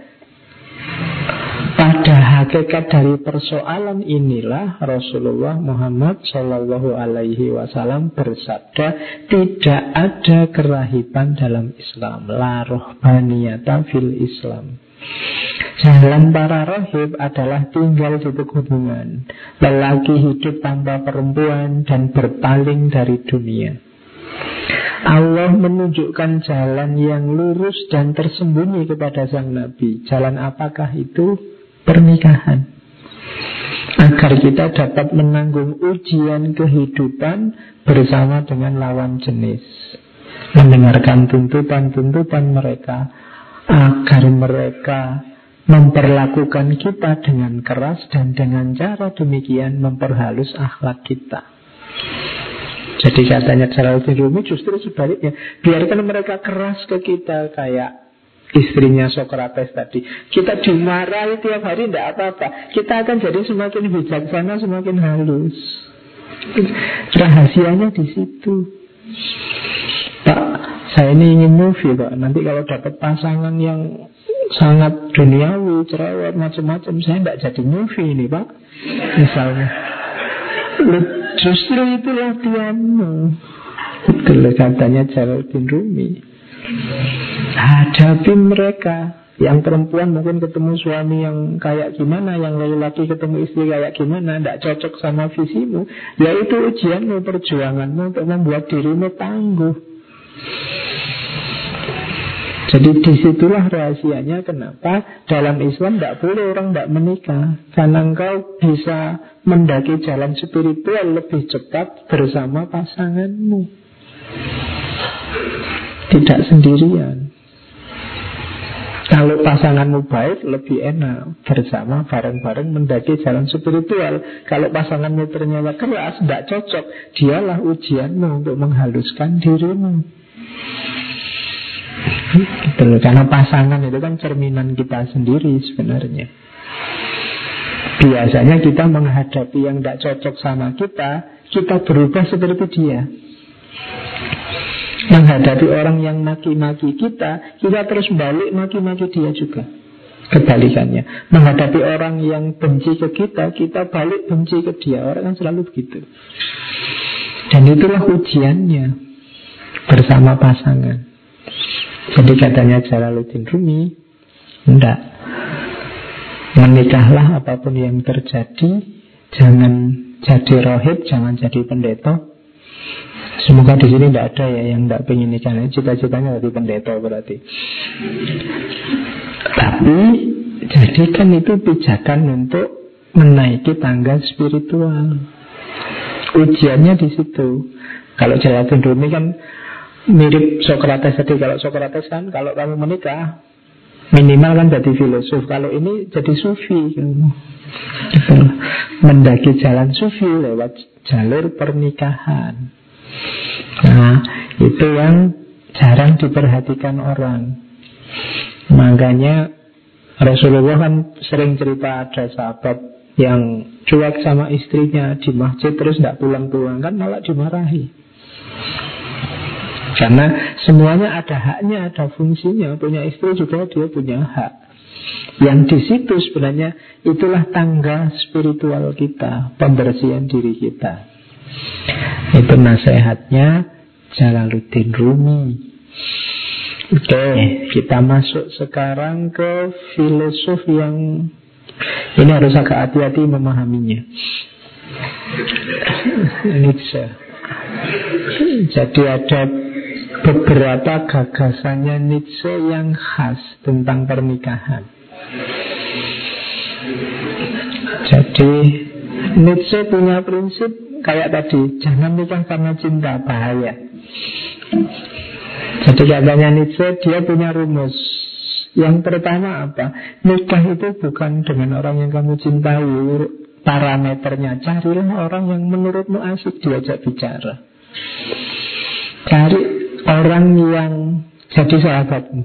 hakikat dari persoalan inilah Rasulullah Muhammad Shallallahu Alaihi Wasallam bersabda tidak ada kerahiban dalam Islam, la rohbaniyata fil Islam. Jalan para rohib adalah tinggal di hubungan Lelaki hidup tanpa perempuan dan berpaling dari dunia Allah menunjukkan jalan yang lurus dan tersembunyi kepada sang Nabi Jalan apakah itu? Pernikahan. Agar kita dapat menanggung ujian kehidupan bersama dengan lawan jenis. Mendengarkan tuntutan-tuntutan mereka Agar mereka memperlakukan kita dengan keras dan dengan cara demikian memperhalus akhlak kita. Jadi katanya Jalaluddin Rumi justru sebaliknya. Biarkan mereka keras ke kita kayak istrinya Socrates tadi Kita dimarahi tiap hari tidak apa-apa Kita akan jadi semakin bijaksana, semakin halus Rahasianya di situ Pak, saya ini ingin movie Pak Nanti kalau dapat pasangan yang sangat duniawi, cerewet, macam-macam. Saya tidak jadi movie ini, Pak. Misalnya. Justru itu latihanmu. Betul katanya Jalaluddin Rumi. Hadapi mereka. Yang perempuan mungkin ketemu suami yang kayak gimana, yang laki-laki ketemu istri kayak gimana, tidak cocok sama visimu. Ya itu ujianmu, perjuanganmu untuk membuat dirimu tangguh. Jadi di situlah rahasianya kenapa dalam Islam tidak boleh orang tidak menikah Karena engkau bisa mendaki jalan spiritual lebih cepat bersama pasanganmu Tidak sendirian kalau pasanganmu baik lebih enak bersama bareng-bareng mendaki jalan spiritual. Kalau pasanganmu ternyata keras, tidak cocok, dialah ujianmu untuk menghaluskan dirimu. Gitu Karena pasangan itu kan cerminan kita sendiri sebenarnya. Biasanya kita menghadapi yang tidak cocok sama kita, kita berubah seperti dia. Menghadapi orang yang maki-maki kita, kita terus balik maki-maki dia juga. Kebalikannya, menghadapi orang yang benci ke kita, kita balik benci ke dia. Orang kan selalu begitu. Dan itulah ujiannya bersama pasangan. Jadi katanya Jalaluddin Rumi Tidak Menikahlah apa pun yang terjadi Jangan jadi rohib Jangan jadi pendeta Semoga di sini tidak ada ya yang tidak pengen nikah. Cita-citanya jadi pendeta berarti. Tapi jadikan itu pijakan untuk menaiki tangga spiritual. Ujiannya di situ. Kalau jalan Rumi kan mirip Socrates tadi kalau Socrates kan kalau kamu menikah minimal kan jadi filosof kalau ini jadi sufi mendaki jalan sufi lewat jalur pernikahan nah itu yang jarang diperhatikan orang makanya Rasulullah kan sering cerita ada sahabat yang cuek sama istrinya di masjid terus tidak pulang-pulang kan malah dimarahi karena semuanya ada haknya, ada fungsinya. Punya istri juga dia punya hak. Yang di situ sebenarnya itulah tangga spiritual kita, pembersihan diri kita. Itu nasihatnya Jalaluddin Rumi. Oke, kita masuk sekarang ke filosof yang ini harus agak hati-hati memahaminya. Nietzsche. Jadi ada beberapa gagasannya Nietzsche yang khas tentang pernikahan. Jadi Nietzsche punya prinsip kayak tadi, jangan nikah karena cinta, bahaya. Jadi katanya Nietzsche dia punya rumus. Yang pertama apa? Nikah itu bukan dengan orang yang kamu cintai Parameternya Carilah orang yang menurutmu asik diajak bicara Cari orang yang jadi sahabatmu.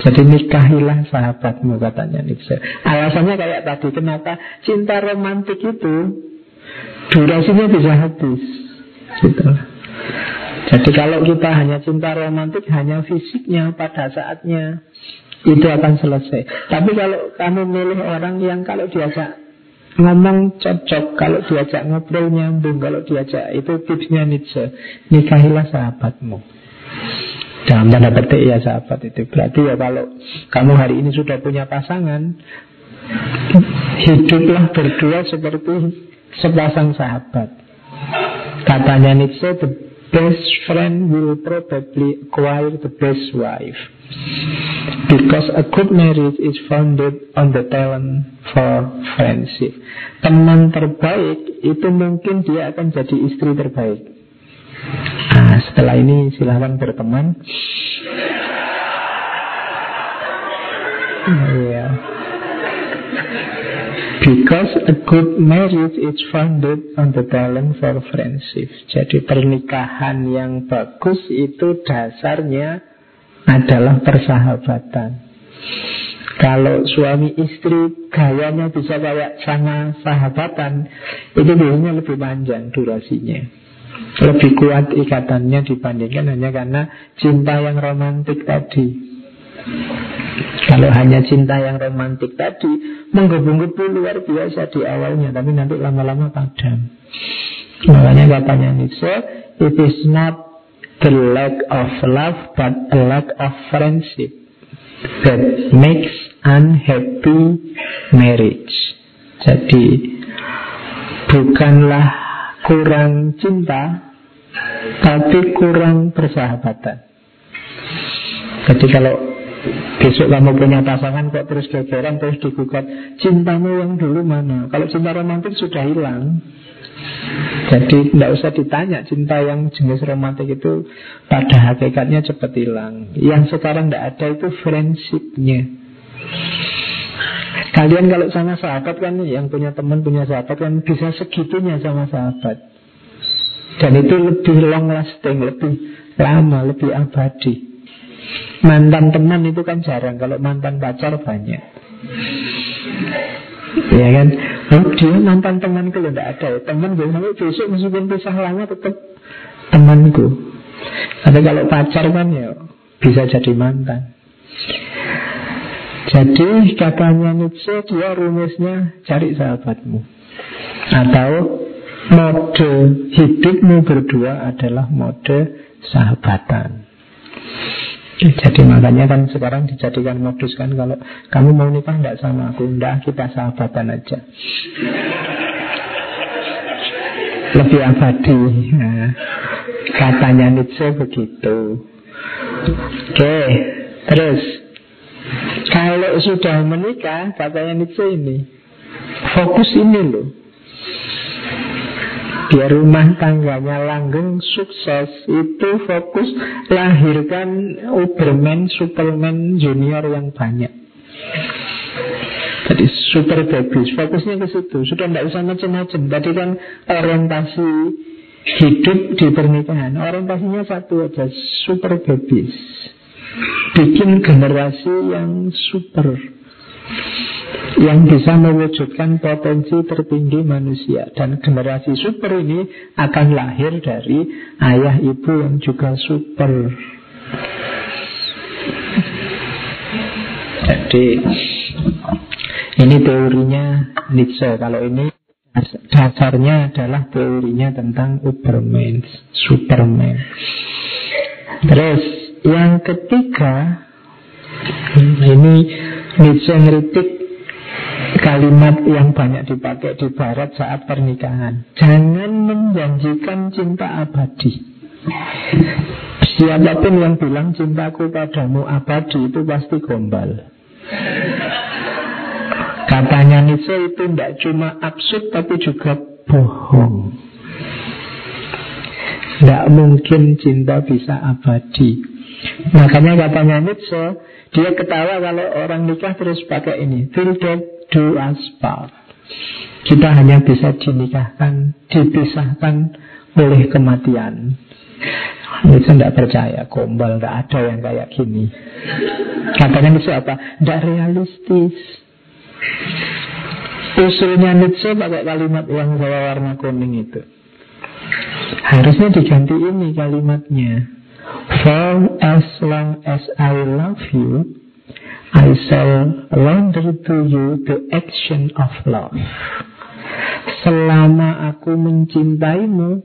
Jadi nikahilah sahabatmu katanya Nietzsche. Alasannya kayak tadi, kenapa cinta romantik itu durasinya bisa habis. Gitu. Jadi kalau kita hanya cinta romantik hanya fisiknya pada saatnya itu akan selesai. Tapi kalau kamu milih orang yang kalau diajak ngomong cocok, kalau diajak ngobrol nyambung, kalau diajak itu tipsnya Nietzsche, nikahilah sahabatmu. Dalam tanda petik ya sahabat itu Berarti ya kalau kamu hari ini sudah punya pasangan Hiduplah berdua seperti sepasang sahabat Katanya Nietzsche The best friend will probably acquire the best wife Because a good marriage is founded on the talent for friendship Teman terbaik itu mungkin dia akan jadi istri terbaik Nah, setelah ini silahkan berteman. Yeah. Because a good marriage is founded on the talent for friendship. Jadi pernikahan yang bagus itu dasarnya adalah persahabatan. Kalau suami istri gayanya bisa kayak sama sahabatan, itu biasanya lebih panjang durasinya. Lebih kuat ikatannya dibandingkan hanya karena cinta yang romantik tadi. Kalau hanya cinta yang romantik tadi Menggebu-gebu luar biasa di awalnya Tapi nanti lama-lama padam. Makanya katanya Nietzsche It is not the lack of love But a lack of friendship That makes unhappy marriage. Jadi Bukanlah kurang cinta Tapi kurang persahabatan. Jadi kalau Besok kamu punya pasangan kok terus gegeran terus digugat. Cintamu yang dulu mana? Kalau cinta romantis sudah hilang. Jadi tidak usah ditanya Cinta yang jenis romantis itu Pada hakikatnya cepat hilang. Yang sekarang tidak ada itu friendshipnya. Kalian kalau sama sahabat kan Yang punya teman punya sahabat kan Bisa segitunya sama sahabat. Dan itu lebih long lasting Lebih lama, lebih abadi Mantan teman itu kan jarang Kalau mantan pacar banyak. Ya kan? Oh, Dia mantan teman kalau tidak ada ya. Teman biasanya besok meskipun pisah lama tetap temanku. Tapi kalau pacar kan ya Bisa jadi mantan. Jadi katanya Nietzsche Dia rumusnya cari sahabatmu. Atau Mode hidupmu berdua adalah mode sahabatan jadi makanya kan sekarang dijadikan modus kan Kalau kamu mau nikah enggak sama aku Enggak kita sahabatan aja. Lebih abadi. Nah, Katanya Nietzsche begitu. Oke Terus. Kalau sudah menikah Katanya Nietzsche ini Fokus ini loh Biar rumah tangganya langgeng sukses. Itu fokus lahirkan Uberman, Superman junior yang banyak. Jadi super bagus. Fokusnya ke situ. Sudah tidak usah macam-macam. Tadi kan orientasi hidup di pernikahan. Orientasinya satu aja Super babies Bikin generasi yang super yang bisa mewujudkan potensi tertinggi manusia dan generasi super ini akan lahir dari ayah ibu yang juga super. Jadi ini teorinya Nietzsche. Kalau ini dasarnya adalah teorinya tentang Uberman, Superman. Terus yang ketiga ini Nietzsche ngeritik kalimat yang banyak dipakai di barat saat pernikahan. Jangan menjanjikan cinta abadi. Siapa pun yang bilang cintaku padamu abadi itu pasti gombal. Katanya Nietzsche itu tidak cuma absurd tapi juga bohong. Tidak mungkin cinta bisa abadi. Makanya katanya Nietzsche, dia ketawa kalau orang nikah terus pakai ini. Death do us part. Kita hanya bisa dinikahkan, dipisahkan oleh kematian. Itu tidak percaya, gombal, tidak ada yang kayak gini. Katanya itu apa? Tidak realistis. Usulnya Nietzsche pakai kalimat yang bawa warna kuning itu. Harusnya diganti ini kalimatnya. For as long as I love you, I shall render to you the action of love. Selama aku mencintaimu,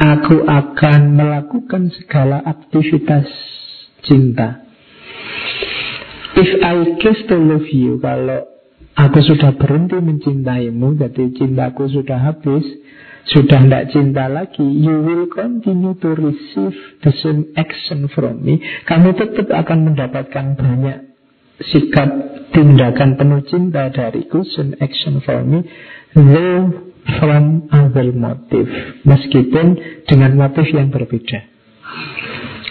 aku akan melakukan segala aktivitas cinta. If I choose to love you, kalau aku sudah berhenti mencintaimu, jadi cintaku sudah habis, sudah tidak cinta lagi, you will continue to receive the same action from me. Kamu tetap akan mendapatkan banyak sikap tindakan penuh cinta dariku, same action from me, though from other motive, meskipun dengan motif yang berbeda.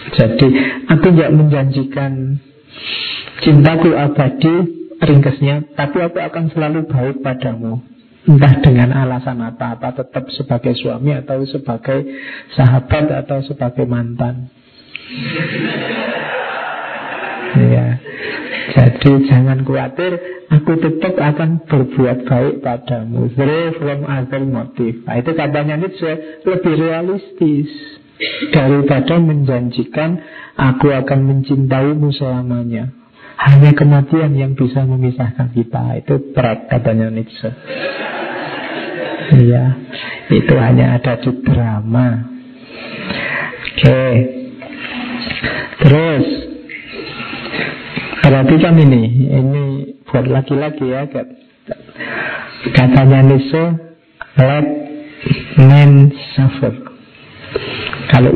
Jadi aku tidak menjanjikan Cintaku abadi ringkesnya Tapi aku akan selalu baik padamu. Entah dengan alasan apa-apa Tetap sebagai suami atau sebagai sahabat Atau sebagai mantan. Ya Jadi jangan khawatir Aku tetap akan berbuat baik padamu. Through from other motive. Nah, Itu katanya Nietzsche Lebih realistis Daripada menjanjikan Aku akan mencintaimu selamanya. Hanya kematian yang bisa memisahkan kita. Itu berat katanya Nietzsche Iya Itu hanya ada di drama. Oke. Terus Perhatikan ini Ini buat laki-laki ya Katanya Nietzsche Let men suffer Kalau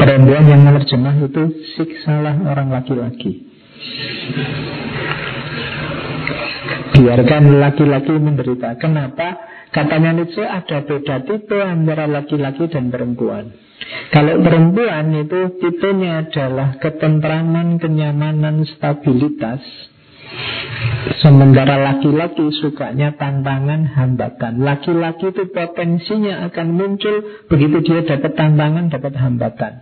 perempuan yang menerjemah itu Siksalah orang laki-laki Biarkan laki-laki menderita. Kenapa? Katanya Nietzsche ada beda tipe antara laki-laki dan perempuan. Kalau perempuan itu tipenya adalah ketentraman, kenyamanan, stabilitas. Sementara laki-laki sukanya tantangan, hambatan. Laki-laki itu potensinya akan muncul begitu dia dapat tantangan, dapat hambatan.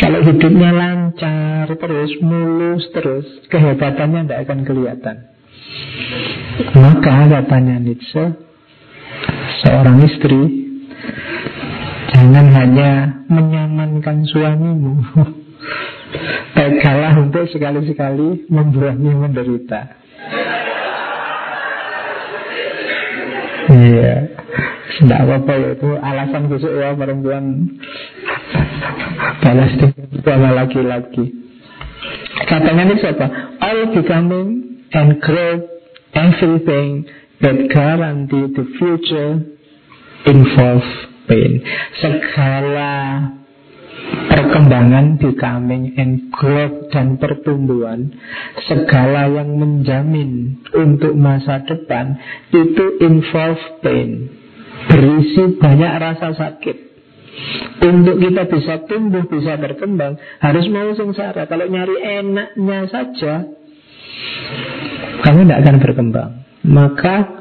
Kalau hidupnya lancar terus, mulus terus, kehebatannya tidak akan kelihatan. Maka katanya Nietzsche, seorang istri jangan hanya menyamankan suamimu, [LAUGHS] Baiklah untuk sekali-sekali membuatnya menderita. Iya, tidak apa-apa ya, itu alasan khusus ya perempuan balas sama laki-laki. Katanya ini siapa? All becoming and grow everything that guarantee the future involve pain. Segala perkembangan becoming and growth dan pertumbuhan segala yang menjamin untuk masa depan itu involve pain berisi banyak rasa sakit untuk kita bisa tumbuh, bisa berkembang, harus mau sengsara. Kalau nyari enaknya saja, kamu tidak akan berkembang. Maka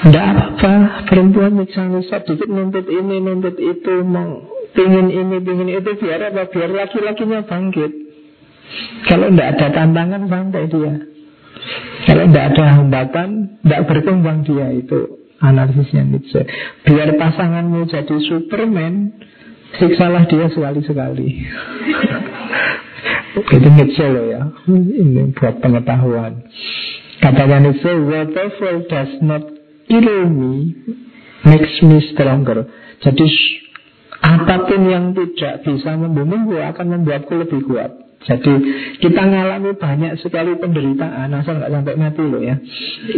tidak apa-apa Perempuan bisa-bisa dikit nuntut ini, nuntut itu mau Pingin ini, pingin itu Biar apa? Biar laki-lakinya bangkit. Kalau tidak ada tantangan Sampai dia. Kalau tidak ada hambatan Tidak berkembang dia Itu Analisisnya Nietzsche Biar pasanganmu jadi Superman Siksalah dia sekali-sekali. [LAUGHS] Itu Nietzsche loh ya. Ini buat pengetahuan. Katanya Nietzsche Whatever does not kill me Makes me stronger Jadi Apa pun yang tidak bisa membunuhku akan membuatku lebih kuat. Jadi kita ngalami banyak sekali penderitaan asal nggak sampai mati loh ya.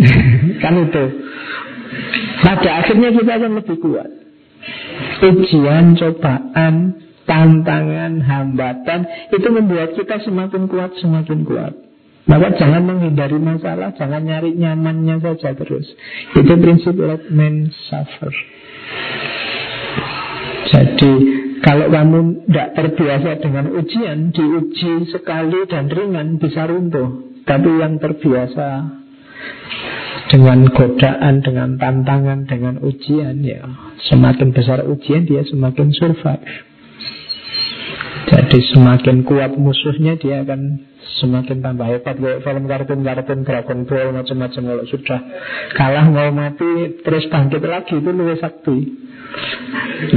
[LAUGHS] kan itu. Pada akhirnya kita akan lebih kuat. Ujian, cobaan, tantangan, hambatan itu membuat kita semakin kuat, semakin kuat. Maka jangan menghindari masalah, jangan nyari nyamannya saja terus. Itu prinsip let men suffer. Jadi kalau kamu tidak terbiasa dengan ujian, diuji sekali dan ringan bisa runtuh. Tapi yang terbiasa dengan godaan, dengan tantangan, dengan ujian ya semakin besar ujian dia semakin survive. Jadi semakin kuat musuhnya dia akan semakin tambah hebat kayak film kartun-kartun Dragon Ball macam-macam kalau sudah kalah mau mati terus bangkit lagi itu lebih sakti.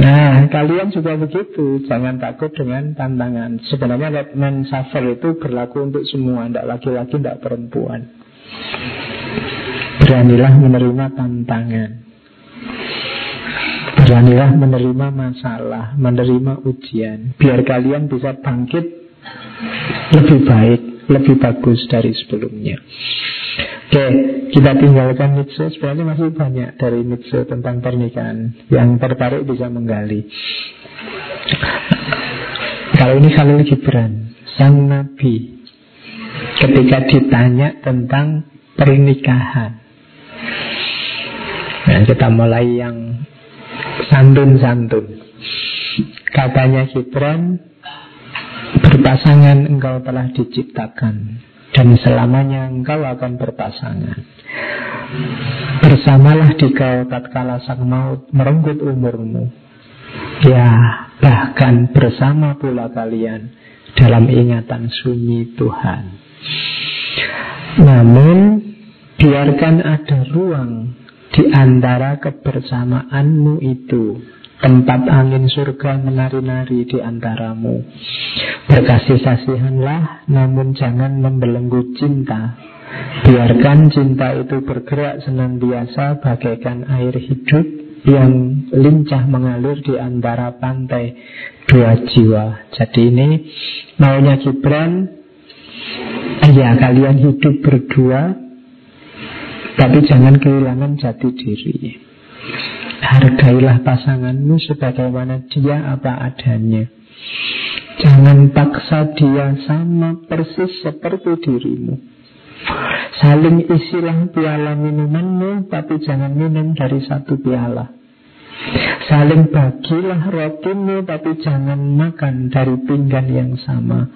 Nah, kalian juga begitu. Jangan takut dengan tantangan. Sebenarnya Batman Suffer itu berlaku untuk semua, tidak laki-laki, tidak perempuan. Beranilah menerima tantangan Beranilah menerima masalah Menerima ujian. Biar kalian bisa bangkit lebih baik, lebih bagus dari sebelumnya. Oke, kita tinggalkan Nietzsche Sebenarnya masih banyak dari Nietzsche tentang pernikahan Yang tertarik bisa menggali. Kalau ini Khalil Gibran Sang Nabi Ketika ditanya tentang pernikahan. Nah, kita mulai yang santun-santun. Katanya Gibran Berpasangan engkau telah diciptakan Dan selamanya engkau akan berpasangan. Bersamalah di kau tatkala sang maut merenggut umurmu. Ya bahkan bersama pula kalian Dalam ingatan sunyi Tuhan. Namun biarkan ada ruang di antara kebersamaanmu itu Tempat angin surga menari-nari di antaramu. Berkasih-kasihanlah Namun jangan membelenggu cinta. Biarkan cinta itu bergerak senantiasa Bagaikan air hidup Yang lincah mengalir di antara pantai Dua jiwa. Jadi ini maunya Gibran Ya kalian hidup berdua Tapi jangan kehilangan jati diri Hargailah pasanganmu sebagaimana dia apa adanya. Jangan paksa dia sama persis seperti dirimu. Saling isilah piala minumanmu, tapi jangan minum dari satu piala. Saling bagilah rotimu, tapi jangan makan dari pinggan yang sama.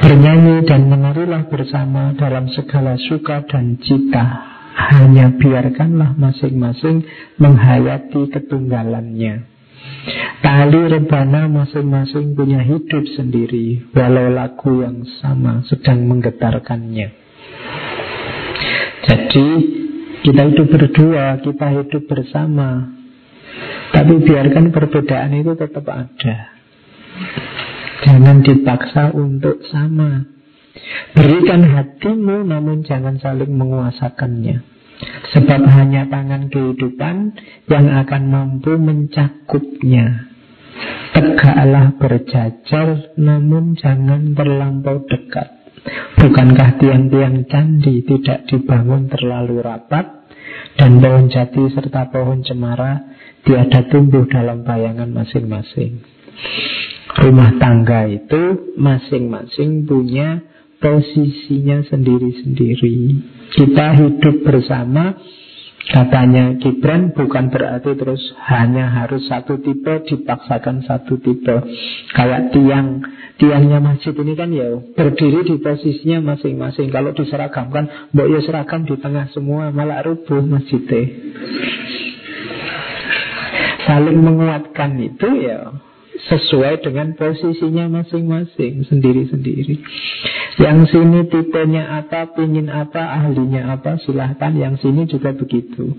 Bernyanyi dan menarilah bersama dalam segala suka dan cita. Hanya biarkanlah masing-masing menghayati ketunggalannya. Tali rebana masing-masing punya hidup sendiri, walau lagu yang sama sedang menggetarkannya. Jadi kita hidup berdua, kita hidup bersama. Tapi biarkan perbedaan itu tetap ada. Jangan dipaksa untuk sama. Berikan hatimu namun jangan saling menguasakannya. Sebab hanya tangan kehidupan yang akan mampu mencakupnya. Tegaklah berjajar namun jangan terlampau dekat. Bukankah tiang-tiang candi tidak dibangun terlalu rapat dan pohon jati serta pohon cemara tiada tumbuh dalam bayangan masing-masing. Rumah tangga itu masing-masing punya posisinya sendiri-sendiri. Kita hidup bersama, katanya Gibran bukan berarti terus hanya harus satu tipe, dipaksakan satu tipe. Kayak tiang, tiangnya masjid ini kan ya berdiri di posisinya masing-masing. Kalau diseragamkan, mbok ya seragam di tengah semua, malah rubuh masjidnya. Saling menguatkan itu ya sesuai dengan posisinya masing-masing sendiri-sendiri. Yang sini tipenya apa, pingin apa, ahlinya apa, silahkan. Yang sini juga begitu.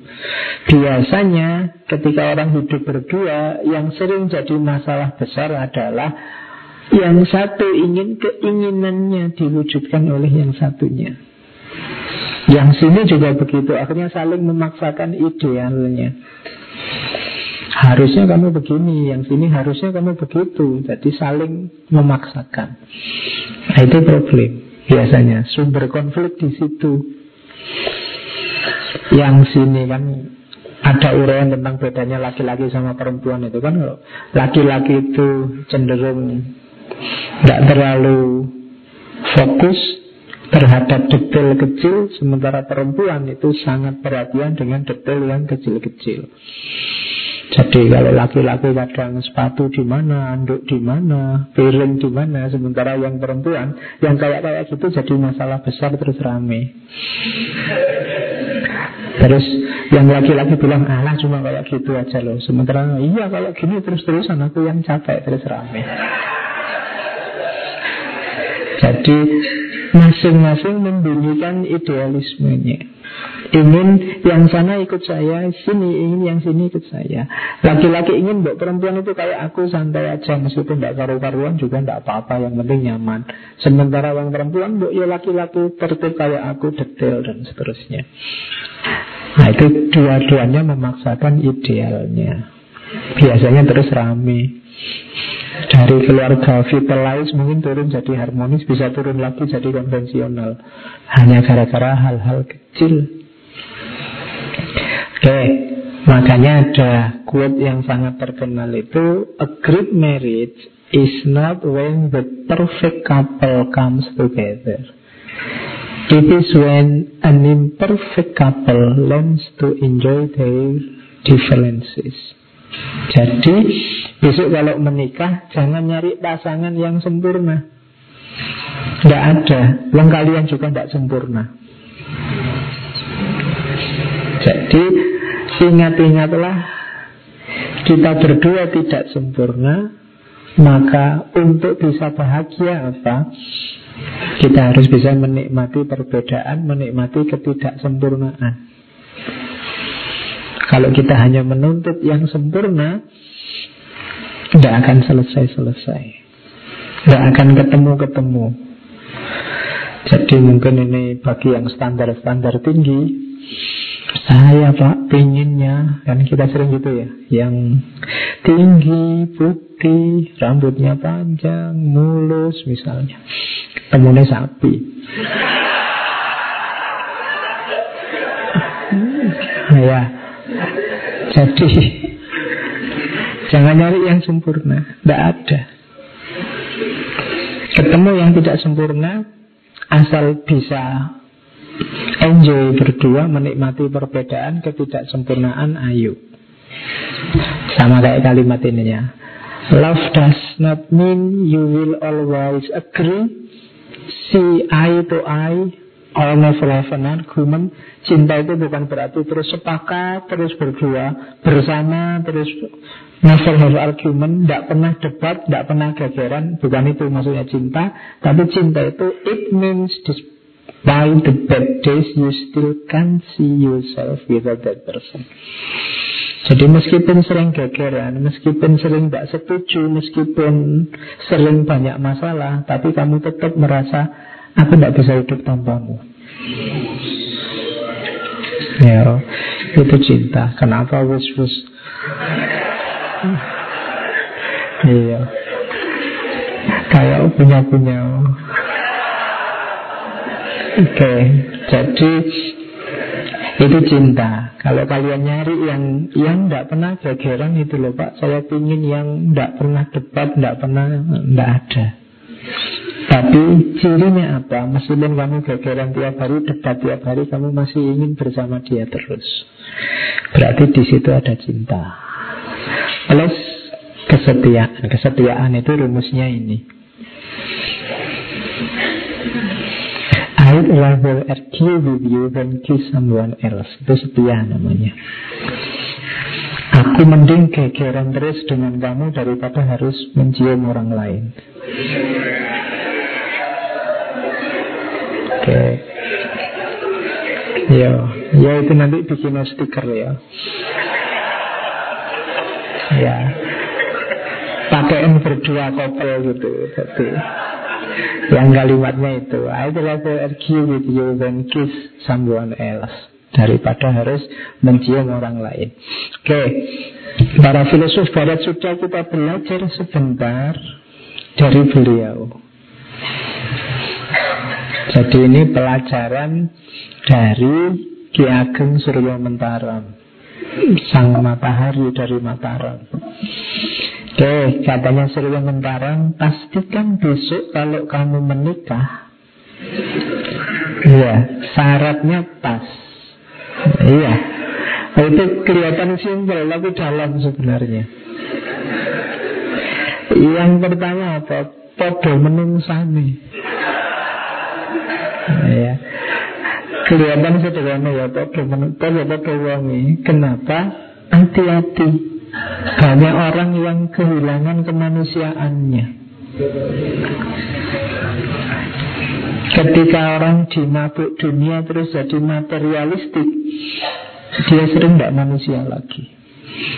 Biasanya ketika orang hidup berdua, yang sering jadi masalah besar adalah yang satu ingin keinginannya diwujudkan oleh yang satunya. Yang sini juga begitu, akhirnya saling memaksakan idealnya. Harusnya kamu begini, yang sini harusnya kamu begitu. Jadi saling memaksakan. Nah, itu problem biasanya. Sumber konflik di situ. Yang sini kan ada uraian tentang bedanya laki-laki sama perempuan itu kan laki-laki itu cenderung tidak terlalu fokus terhadap detail kecil sementara perempuan itu sangat perhatian dengan detail yang kecil-kecil. Jadi kalau laki-laki kadang sepatu di mana, anduk di mana, piring di mana, sementara yang perempuan yang kayak kayak gitu jadi masalah besar terus rame. Terus yang laki-laki bilang alah cuma kayak gitu aja loh. Sementara iya kalau gini terus-terusan aku yang capek terus rame. Jadi masing-masing membunyikan idealismenya. Ingin yang sana ikut saya, sini ingin yang sini ikut saya. Laki-laki ingin mbak perempuan itu kayak aku santai aja meskipun tidak karu-karuan juga tidak apa-apa yang penting nyaman. Sementara yang perempuan mbak ya laki-laki tertib kayak aku detail dan seterusnya. Nah itu dua-duanya memaksakan idealnya. Biasanya terus rame. Dari keluarga vitalize mungkin turun jadi harmonis, bisa turun lagi jadi konvensional. Hanya gara-gara hal-hal kecil. Oke, makanya ada quote yang sangat terkenal itu A great marriage is not when the perfect couple comes together. It is when an imperfect couple learns to enjoy their differences. Jadi besok kalau menikah jangan nyari pasangan yang sempurna. Tidak ada. Yang kalian juga tidak sempurna. Jadi ingat-ingatlah kita berdua tidak sempurna, maka untuk bisa bahagia apa? Kita harus bisa menikmati perbedaan, menikmati ketidaksempurnaan. Kalau kita hanya menuntut yang sempurna, tidak akan selesai-selesai. Tidak akan ketemu-ketemu. Jadi mungkin ini bagi yang standar-standar tinggi, saya pak pinginnya Kan kita sering gitu ya Yang tinggi, putih Rambutnya panjang, mulus misalnya. Temunya sapi. Hmm, [LAUGHS] Ya. Jadi Jangan nyari yang sempurna. Tidak ada. Ketemu yang tidak sempurna Asal bisa Enjoy berdua Menikmati perbedaan Ketidaksempurnaan ayo. Sama kayak kalimat ini ya. Love does not mean you will always agree. See eye to eye All never have an argument. Cinta itu bukan berarti terus sepakat Terus berdua Bersama Terus never have argument. Tidak pernah debat Tidak pernah gegeran. Bukan itu maksudnya cinta Tapi cinta itu It means By the bad days You still can see yourself Without that person. Jadi meskipun sering gegeran, meskipun sering tidak setuju, meskipun sering banyak masalah, tapi kamu tetap merasa Aku tidak bisa hidup tanpamu. Ya Itu cinta. Kenapa wis-wis Iya. Kayak punya-punya Oke. Jadi itu cinta. Kalau kalian nyari yang yang tidak pernah gegeran itu loh Pak. Saya ingin yang tidak pernah debat, tidak pernah, tidak ada. Tapi cirinya apa? Meskipun kamu gegeran tiap hari, debat tiap hari, kamu masih ingin bersama dia terus. Berarti di situ ada cinta. Plus kesetiaan. Kesetiaan itu rumusnya ini. I'd rather argue with you than kiss someone else. Itu setia namanya. Aku mending gegeran terus dengan kamu daripada harus mencium orang lain. Oke. Okay. Ya, ya itu nanti bikin stiker ya. Ya. Pakaian berdua couple gitu. Jadi yang kalimatnya itu. I'd rather argue with you than kiss someone else. Daripada harus mencium orang lain. Oke. Okay. Para filosof barat sudah kita belajar sebentar Dari beliau. Jadi ini pelajaran dari Ki Ageng Surya Mentaram Sang matahari dari Mataram Oke, katanya Surya Mentaram Pastikan besok kalau kamu menikah Iya, syaratnya pas. Iya. Itu kelihatan simpel tapi dalam sebenarnya. Yang pertama apa? Podo menungsani. Ya. Kelihatan sederhana ya Podo menutup ya podo wangi. Kenapa? Hati-hati Banyak orang yang kehilangan kemanusiaannya. Ketika orang di mabuk dunia terus jadi materialistik Dia sering tidak manusia lagi.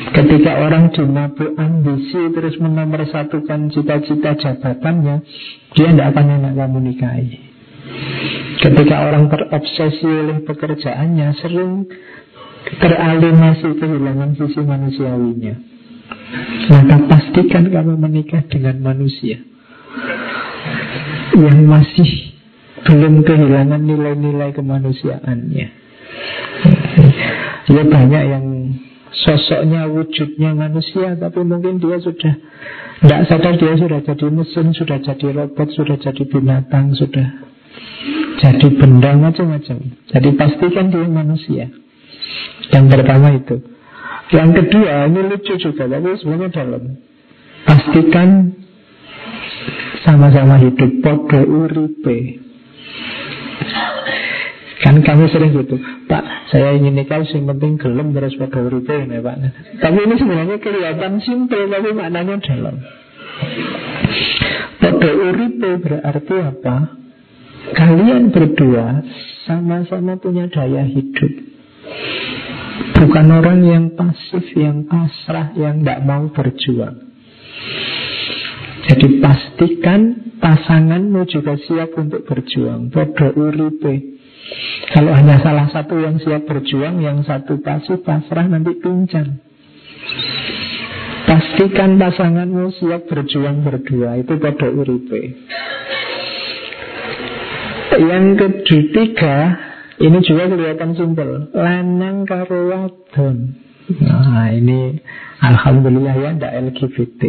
Ketika orang di mabuk ambisi terus menomorsatukan cita-cita jabatannya Dia tidak akan enak kamu nikahi. Ketika orang terobsesi oleh pekerjaannya Sering teralienasi kehilangan sisi manusiawinya Maka pastikan kamu menikah dengan manusia Yang masih belum kehilangan nilai-nilai kemanusiaannya. Ya banyak yang sosoknya, wujudnya manusia Tapi mungkin dia sudah Tidak sadar dia sudah jadi mesin Sudah jadi robot, sudah jadi binatang Sudah jadi benda macam-macam. Jadi pastikan dia manusia Yang pertama itu. Yang kedua, ini lucu juga Tapi sebenarnya dalam. Pastikan Sama-sama hidup Podo uripe. Kan kami sering gitu Pak, saya ingin nikah Yang penting gelem terus pada uripe ya Pak. Tapi ini sebenarnya kelihatan simpel Tapi maknanya dalam. Pada uripe berarti apa? Kalian berdua Sama-sama punya daya hidup Bukan orang yang pasif Yang pasrah Yang tidak mau berjuang. Jadi pastikan Pasanganmu juga siap untuk berjuang. Pada uripe. Kalau hanya salah satu yang siap berjuang, yang satu pasif pasrah nanti pincang. Pastikan pasanganmu siap berjuang berdua Itu pada uripe. Yang ketiga Ini juga kelihatan simpel Lanang karo wadon Nah ini Alhamdulillah ya Tidak LGBT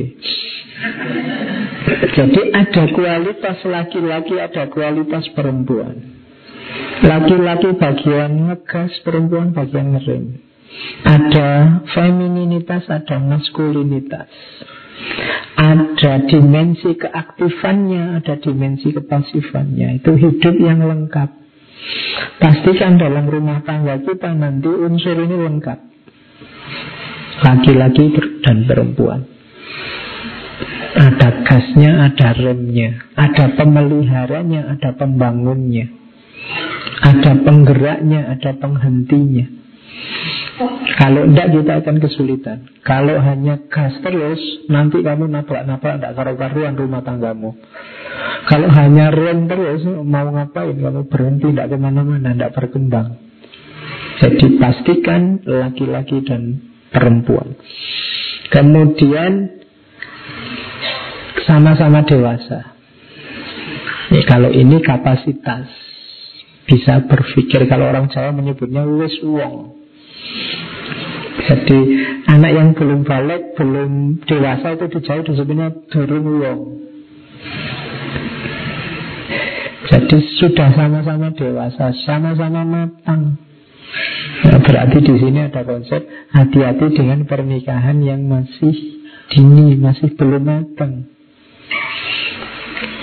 Jadi ada kualitas laki-laki Ada kualitas perempuan Laki-laki bagian ngegas, perempuan bagian ngerem. Ada femininitas, ada maskulinitas. Ada dimensi keaktifannya, ada dimensi kepasifannya. Itu hidup yang lengkap. Pastikan dalam rumah tangga kita nanti unsur ini lengkap. Laki-laki dan perempuan. Ada gasnya, ada remnya, ada pemeliharanya, ada pembangunnya. Ada penggeraknya, ada penghentinya. Kalau tidak kita akan kesulitan. Kalau hanya gas terus, nanti kamu nabrak-nabrak tidak karu-karuan rumah tanggamu. Kalau hanya rem terus, mau ngapain? Kamu berhenti tidak ke mana-mana, tidak berkembang. Jadi pastikan laki-laki dan perempuan. Kemudian sama-sama dewasa. Ya, kalau ini kapasitas bisa berpikir kalau orang Jawa menyebutnya wis wong. Jadi anak yang belum balik, belum dewasa itu dijauh disebutnya durung wong. Jadi sudah sama-sama dewasa, sama-sama matang. Nah, berarti di sini ada konsep hati-hati dengan pernikahan yang masih dini, masih belum matang.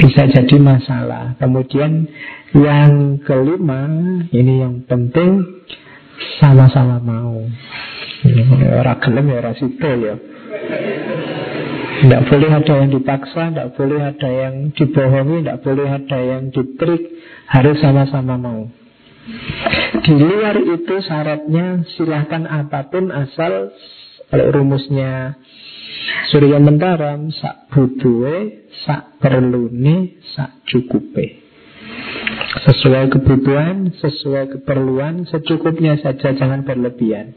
Bisa jadi masalah. Kemudian yang kelima, ini yang penting sama-sama mau. Orang gelem ya orang sipil ya. Tidak boleh ada yang dipaksa, tidak boleh ada yang dibohongi, tidak boleh ada yang ditrik, harus sama-sama mau. Di luar itu syaratnya silahkan apa pun asal kalau rumusnya Surya mentaram sak buduwe, sak perlune, sak cukupe. Sesuai kebutuhan, sesuai keperluan, secukupnya saja, jangan berlebihan.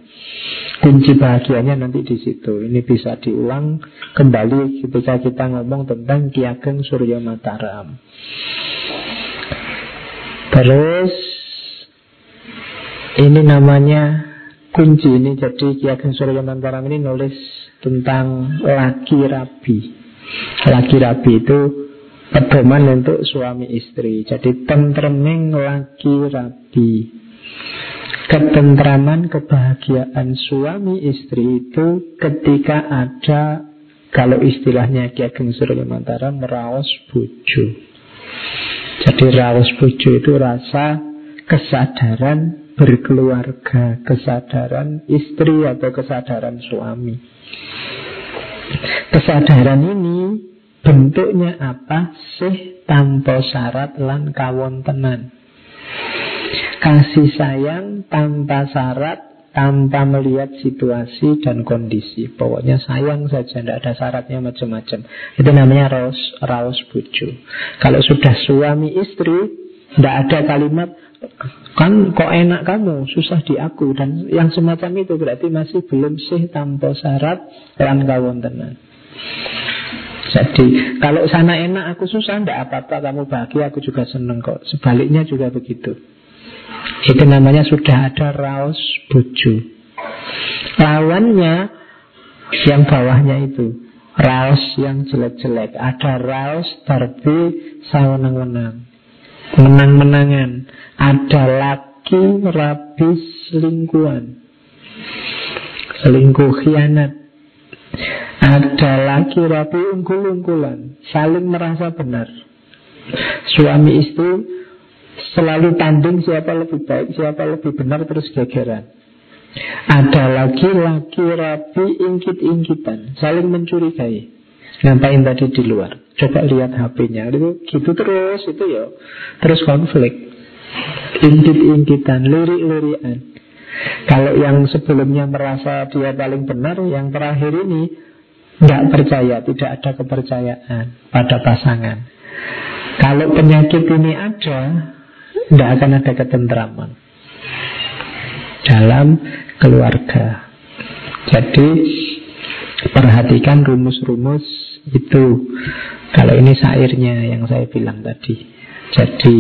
Kunci bahagianya nanti di situ. Ini bisa diulang kembali ketika kita ngomong tentang Ki Ageng Surya Mataram. Terus ini namanya kunci ini jadi Ki Ageng Surya Mataram ini nulis tentang laki rabi. Laki rabi itu pedoman untuk suami istri. Jadi tentreming laki rabi. Ketentraman, kebahagiaan suami istri itu ketika ada kalau istilahnya Ki Ageng Surya Mantara meraos bojo. Jadi raos bojo itu rasa kesadaran berkeluarga, kesadaran istri atau kesadaran suami. Kesadaran ini Bentuknya apa? Sih tanpa syarat lan kawontenan Kasih sayang tanpa syarat tanpa melihat situasi dan kondisi. Pokoknya sayang saja, tidak ada syaratnya macam-macam. Itu namanya raus, raus buju Kalau sudah suami istri Tidak ada kalimat Kan kok enak kamu, susah di aku Dan yang semacam itu berarti masih belum sih tanpa syarat Lan kawontenan jadi kalau sana enak aku susah Tidak apa-apa kamu bahagia aku juga seneng kok. Sebaliknya juga begitu. Itu namanya sudah ada raus buju Lawannya Yang bawahnya itu Raus yang jelek-jelek. Ada raus darbi sawenang-wenang. Menang-menangan. Ada laki rabi selingkuhan. Selingkuh khianat ada laki rapi unggul-unggulan Saling merasa benar. Suami istri Selalu tanding siapa lebih baik Siapa lebih benar terus gegeran. Ada lagi laki rapi ingkit-ingkitan Saling mencurigai. Ngapain tadi di luar? Coba lihat HP-nya itu Gitu terus itu ya. Terus konflik. Ingkit-ingkitan, lirik-lirikan. Kalau yang sebelumnya merasa dia paling benar Yang terakhir ini tidak percaya, tidak ada kepercayaan pada pasangan. Kalau penyakit ini ada, tidak akan ada ketentraman dalam keluarga. Jadi perhatikan rumus-rumus itu. Kalau ini sairnya yang saya bilang tadi. Jadi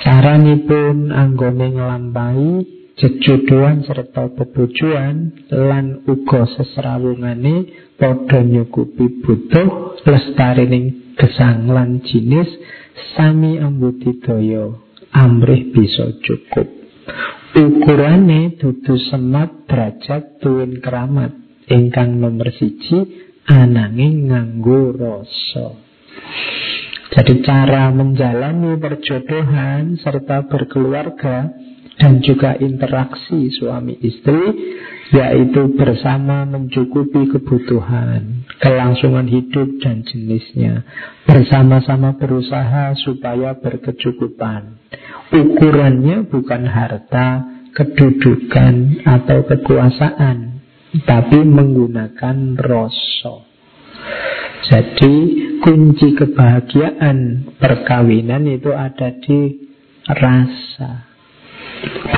cara pun anggone ngelampai jejuduan serta bebujuan lan uga sesrawungane padha nyukupi butuh lestarining gesang lan jinis sami ambudidaya amrih bisa cukup. Ukurane dudu semat derajat tuwin keramat ingkang nomor siji ananging nganggo rasa. Jadi cara menjalani perjodohan serta berkeluarga dan juga interaksi suami istri yaitu bersama mencukupi kebutuhan, kelangsungan hidup dan jenisnya, bersama-sama berusaha supaya berkecukupan. Ukurannya bukan harta, kedudukan atau kekuasaan, tapi menggunakan rasa. Jadi kunci kebahagiaan perkawinan itu ada di rasa.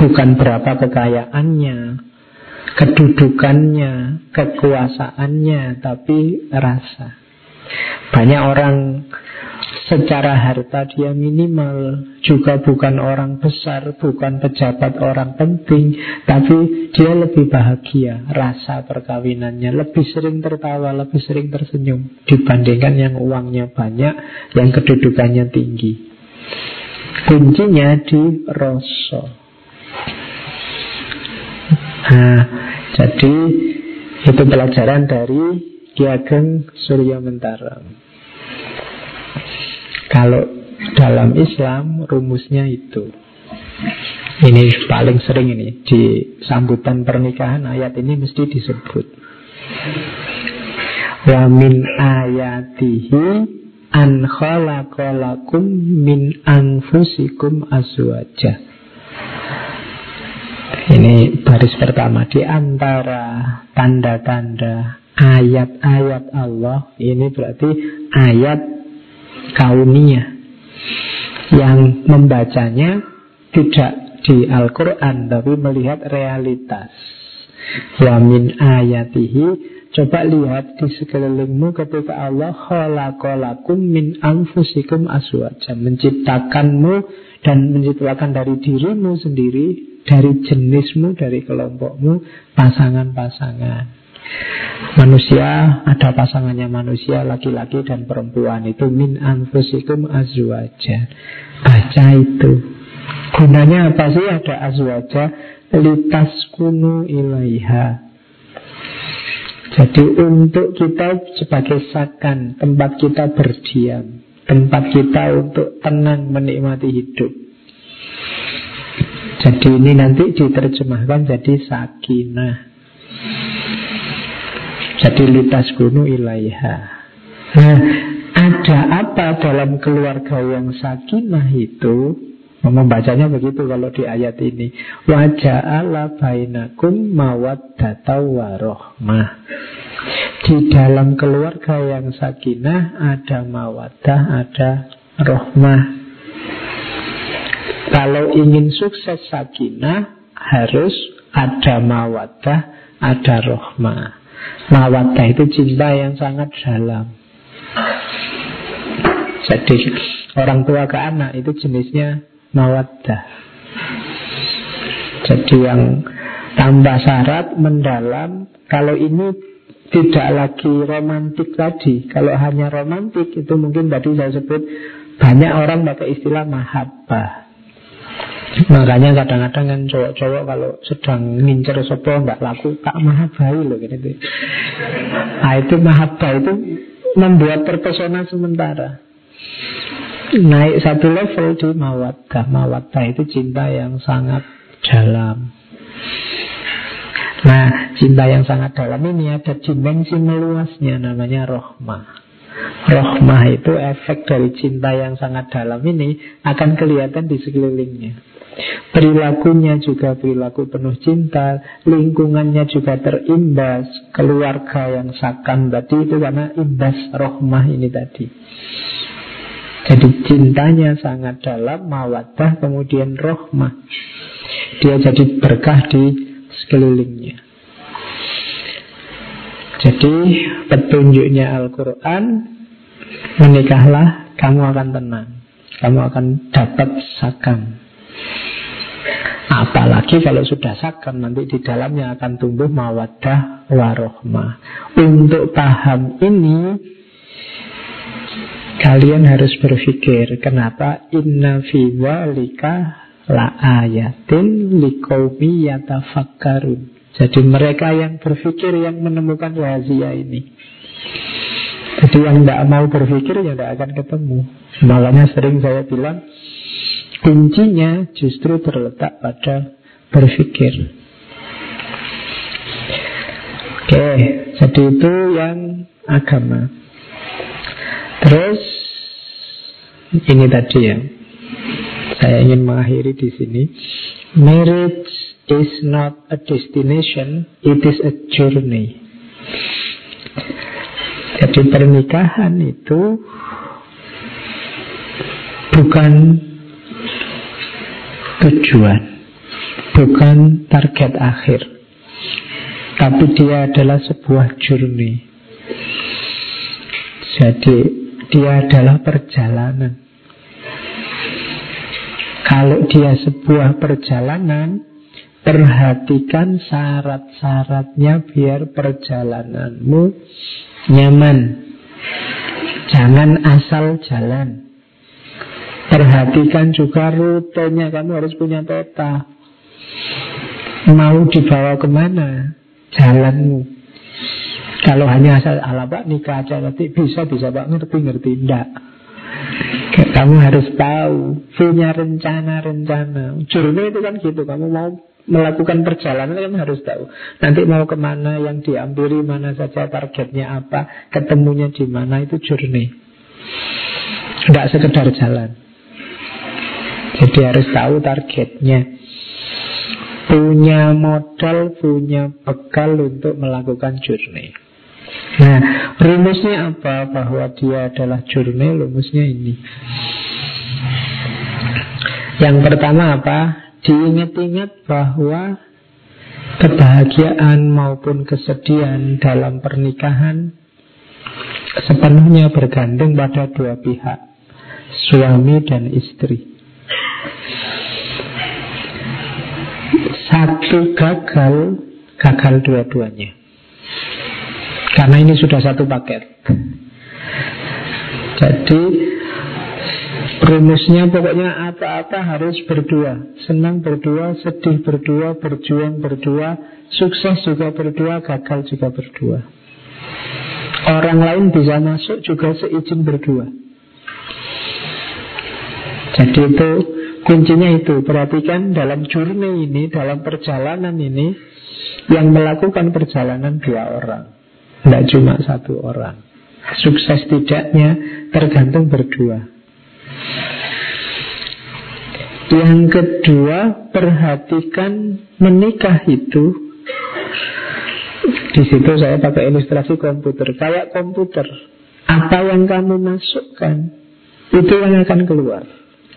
Bukan berapa kekayaannya, kedudukannya, kekuasaannya, tapi rasa. Banyak orang secara harta dia minimal, juga bukan orang besar, bukan pejabat orang penting, tapi dia lebih bahagia, rasa perkawinannya lebih sering tertawa, lebih sering tersenyum dibandingkan yang uangnya banyak, yang kedudukannya tinggi. Kuncinya di rasa. Nah, jadi itu pelajaran dari Ki Ageng Surya Mentara. Kalau dalam Islam rumusnya itu. Ini paling sering ini di sambutan pernikahan ayat ini mesti disebut. Wa min ayatihi an khalaqalakum min anfusikum azwaja. Ini baris pertama di antara tanda-tanda ayat-ayat Allah ini berarti ayat kauniyah yang membacanya tidak di Al-Quran tapi melihat realitas. Wa min ayatihi Coba lihat di sekelilingmu ketika Allah khalaqalakum min anfusikum aswaja menciptakanmu dan menciptakan dari dirimu sendiri dari jenismu, dari kelompokmu, pasangan-pasangan. Manusia ada pasangannya manusia laki-laki dan perempuan itu min anfusikum azwaja. Baca itu. Gunanya apa sih ada azwaja? Litas kunu ilaiha. Jadi untuk kita sebagai sakan, tempat kita berdiam, tempat kita untuk tenang menikmati hidup. Jadi ini nanti diterjemahkan jadi sakinah. Jadi litas gunung ilaiha. Nah, ada apa dalam keluarga yang sakinah itu? Membacanya begitu kalau di ayat ini. Waja'ala bainakum mawaddata warohmah. Di dalam keluarga yang sakinah ada mawaddah, ada rohmah. Kalau ingin sukses sakinah harus ada mawadah, ada rohmah. Mawadah itu cinta yang sangat dalam. Jadi orang tua ke anak itu jenisnya mawadah. Jadi yang tambah syarat mendalam. Kalau ini tidak lagi romantik tadi. Kalau hanya romantik itu mungkin tadi saya sebut banyak orang pakai istilah mahabbah. Makanya kadang-kadang kan cowok-cowok kalau sedang ngincer sopo nggak laku tak mahabai loh gitu. Nah itu mahabbah itu membuat terpesona sementara. Naik satu level di mawaddah. Mawaddah itu cinta yang sangat dalam. Nah, cinta yang sangat dalam ini ada dimensi meluasnya namanya rohmah. Rohmah itu efek dari cinta yang sangat dalam ini akan kelihatan di sekelilingnya. Perilakunya juga perilaku penuh cinta, lingkungannya juga terimbas, keluarga yang sakam tadi itu karena imbas rohmah ini tadi. Jadi cintanya sangat dalam, mawadah, kemudian rohmah. Dia jadi berkah di sekelilingnya. Jadi petunjuknya Al-Quran Menikahlah kamu akan tenang Kamu akan dapat sakam Apalagi kalau sudah sakam Nanti di dalamnya akan tumbuh mawadah warohmah Untuk paham ini Kalian harus berpikir Kenapa inna fi walika la ayatin likomi. Jadi mereka yang berpikir yang menemukan rahasia ini. Jadi yang tidak mau berpikir ya tidak akan ketemu. Makanya sering saya bilang kuncinya justru terletak pada berpikir. Oke, jadi itu yang agama. Terus ini tadi ya, saya ingin mengakhiri di sini. Marriage is not a destination, it is a journey. Jadi pernikahan itu bukan tujuan, bukan target akhir, tapi dia adalah sebuah journey. Jadi dia adalah perjalanan. Kalau dia sebuah perjalanan, perhatikan syarat-syaratnya biar perjalananmu nyaman. Jangan asal jalan. Perhatikan juga rutenya, kamu harus punya peta. Mau dibawa ke mana jalanmu? Kalau hanya asal ala pak nikah aja nanti bisa bisa pak ngerti ngerti enggak. Kamu harus tahu, punya rencana-rencana. Journey itu kan gitu, kamu mau melakukan perjalanan kan harus tahu. Nanti mau ke mana, yang diambil mana saja, targetnya apa, ketemunya di mana, itu journey. Tidak sekedar jalan. Jadi harus tahu targetnya. Punya modal, punya bekal untuk melakukan journey. Nah, rumusnya apa? Bahwa dia adalah jurnal, rumusnya ini. Yang pertama apa? Diingat-ingat bahwa kebahagiaan maupun kesedihan dalam pernikahan sepenuhnya bergantung pada dua pihak, suami dan istri. Satu gagal, gagal dua-duanya. Karena ini sudah satu paket. Jadi rumusnya pokoknya apa-apa harus berdua. Senang berdua, sedih berdua, berjuang berdua, sukses juga berdua, gagal juga berdua. Orang lain bisa masuk juga seizin berdua. Jadi itu kuncinya itu. Perhatikan dalam journey ini, dalam perjalanan ini, yang melakukan perjalanan dua orang. Tidak cuma satu orang Sukses tidaknya tergantung berdua Yang kedua Perhatikan menikah itu di situ saya pakai ilustrasi komputer Kayak komputer Apa yang kamu masukkan Itu yang akan keluar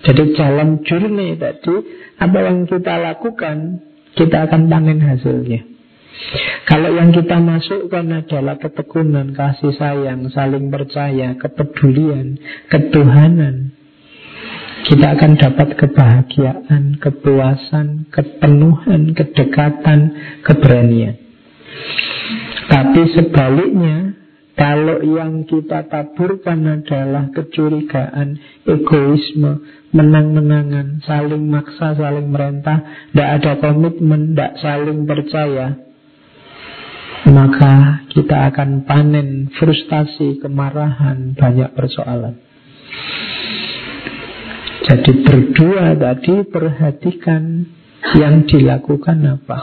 Jadi jalan journey tadi Apa yang kita lakukan Kita akan panen hasilnya kalau yang kita masukkan adalah ketekunan, kasih sayang, saling percaya, kepedulian, ketuhanan, kita akan dapat kebahagiaan, kepuasan, kepenuhan, kedekatan, keberanian. Tapi sebaliknya, kalau yang kita taburkan adalah kecurigaan, egoisme, menang-menangan, saling maksa, saling merentah, tidak ada komitmen, tidak saling percaya, maka kita akan panen frustasi, kemarahan, banyak persoalan. Jadi berdua tadi perhatikan yang dilakukan apa.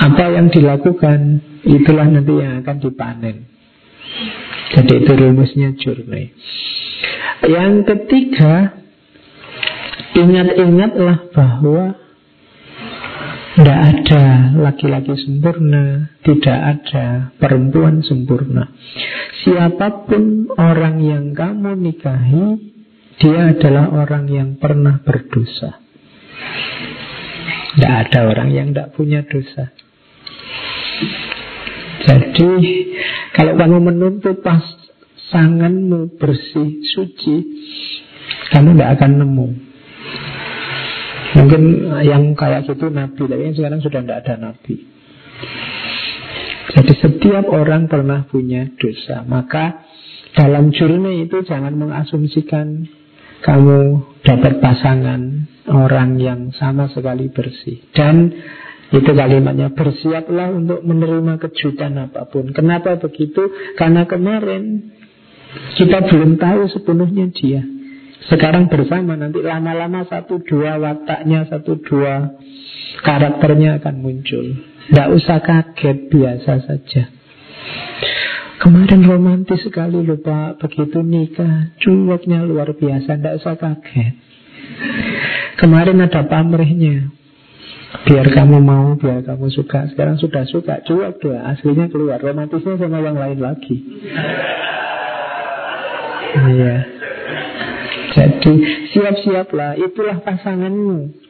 Apa yang dilakukan itulah nanti yang akan dipanen. Jadi itu rumusnya journey. Yang ketiga, ingat-ingatlah bahwa tidak ada laki-laki sempurna, tidak ada perempuan sempurna. Siapa pun orang yang kamu nikahi, dia adalah orang yang pernah berdosa. Tidak ada orang yang tidak punya dosa. Jadi kalau kamu menuntut pasanganmu bersih, suci, kamu tidak akan nemu. Mungkin yang kayak gitu Nabi, tapi sekarang sudah tidak ada Nabi. Jadi setiap orang pernah punya dosa. Maka dalam journey itu jangan mengasumsikan kamu dapat pasangan orang yang sama sekali bersih. Dan itu kalimatnya bersiaplah untuk menerima kejutan apa pun. Kenapa begitu? Karena kemarin kita belum tahu sepenuhnya dia. Sekarang bersama nanti lama-lama satu dua wataknya, satu dua karakternya akan muncul. Tidak usah kaget, biasa saja. Kemarin romantis sekali loh Pak Begitu nikah Cueknya luar biasa Tidak usah kaget Kemarin ada pamrihnya Biar kamu mau, biar kamu suka. Sekarang sudah suka, cuek dua Aslinya keluar, romantisnya sama yang lain lagi. Iya. Jadi siap-siaplah. Itulah pasanganmu.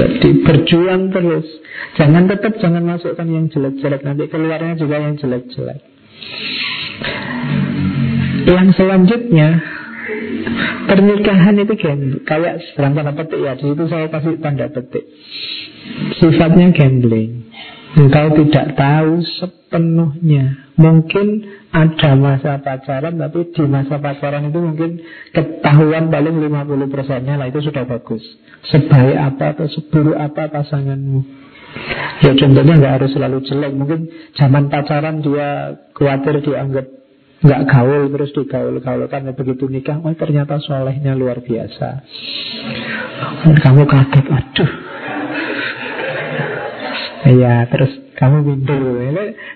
Jadi berjuang terus. Jangan tetap jangan masukkan yang jelek-jelek. Nanti keluarnya juga yang jelek-jelek. Yang selanjutnya Pernikahan itu gambling. Kayak dalam tanda petik ya? Di situ saya kasih tanda petik. Sifatnya gambling. Engkau tidak tahu sepenuhnya. Mungkin ada masa pacaran Tapi di masa pacaran itu mungkin Ketahuan paling 50 persennya lah Itu sudah bagus. Sebaik apa atau seburuk apa pasanganmu. Ya contohnya nggak harus selalu jelek. Mungkin zaman pacaran dia khawatir dianggap nggak gaul terus digaul-gaulkan begitu nikah oh ternyata solehnya luar biasa. Kamu kaget aduh. Ya terus kamu minder.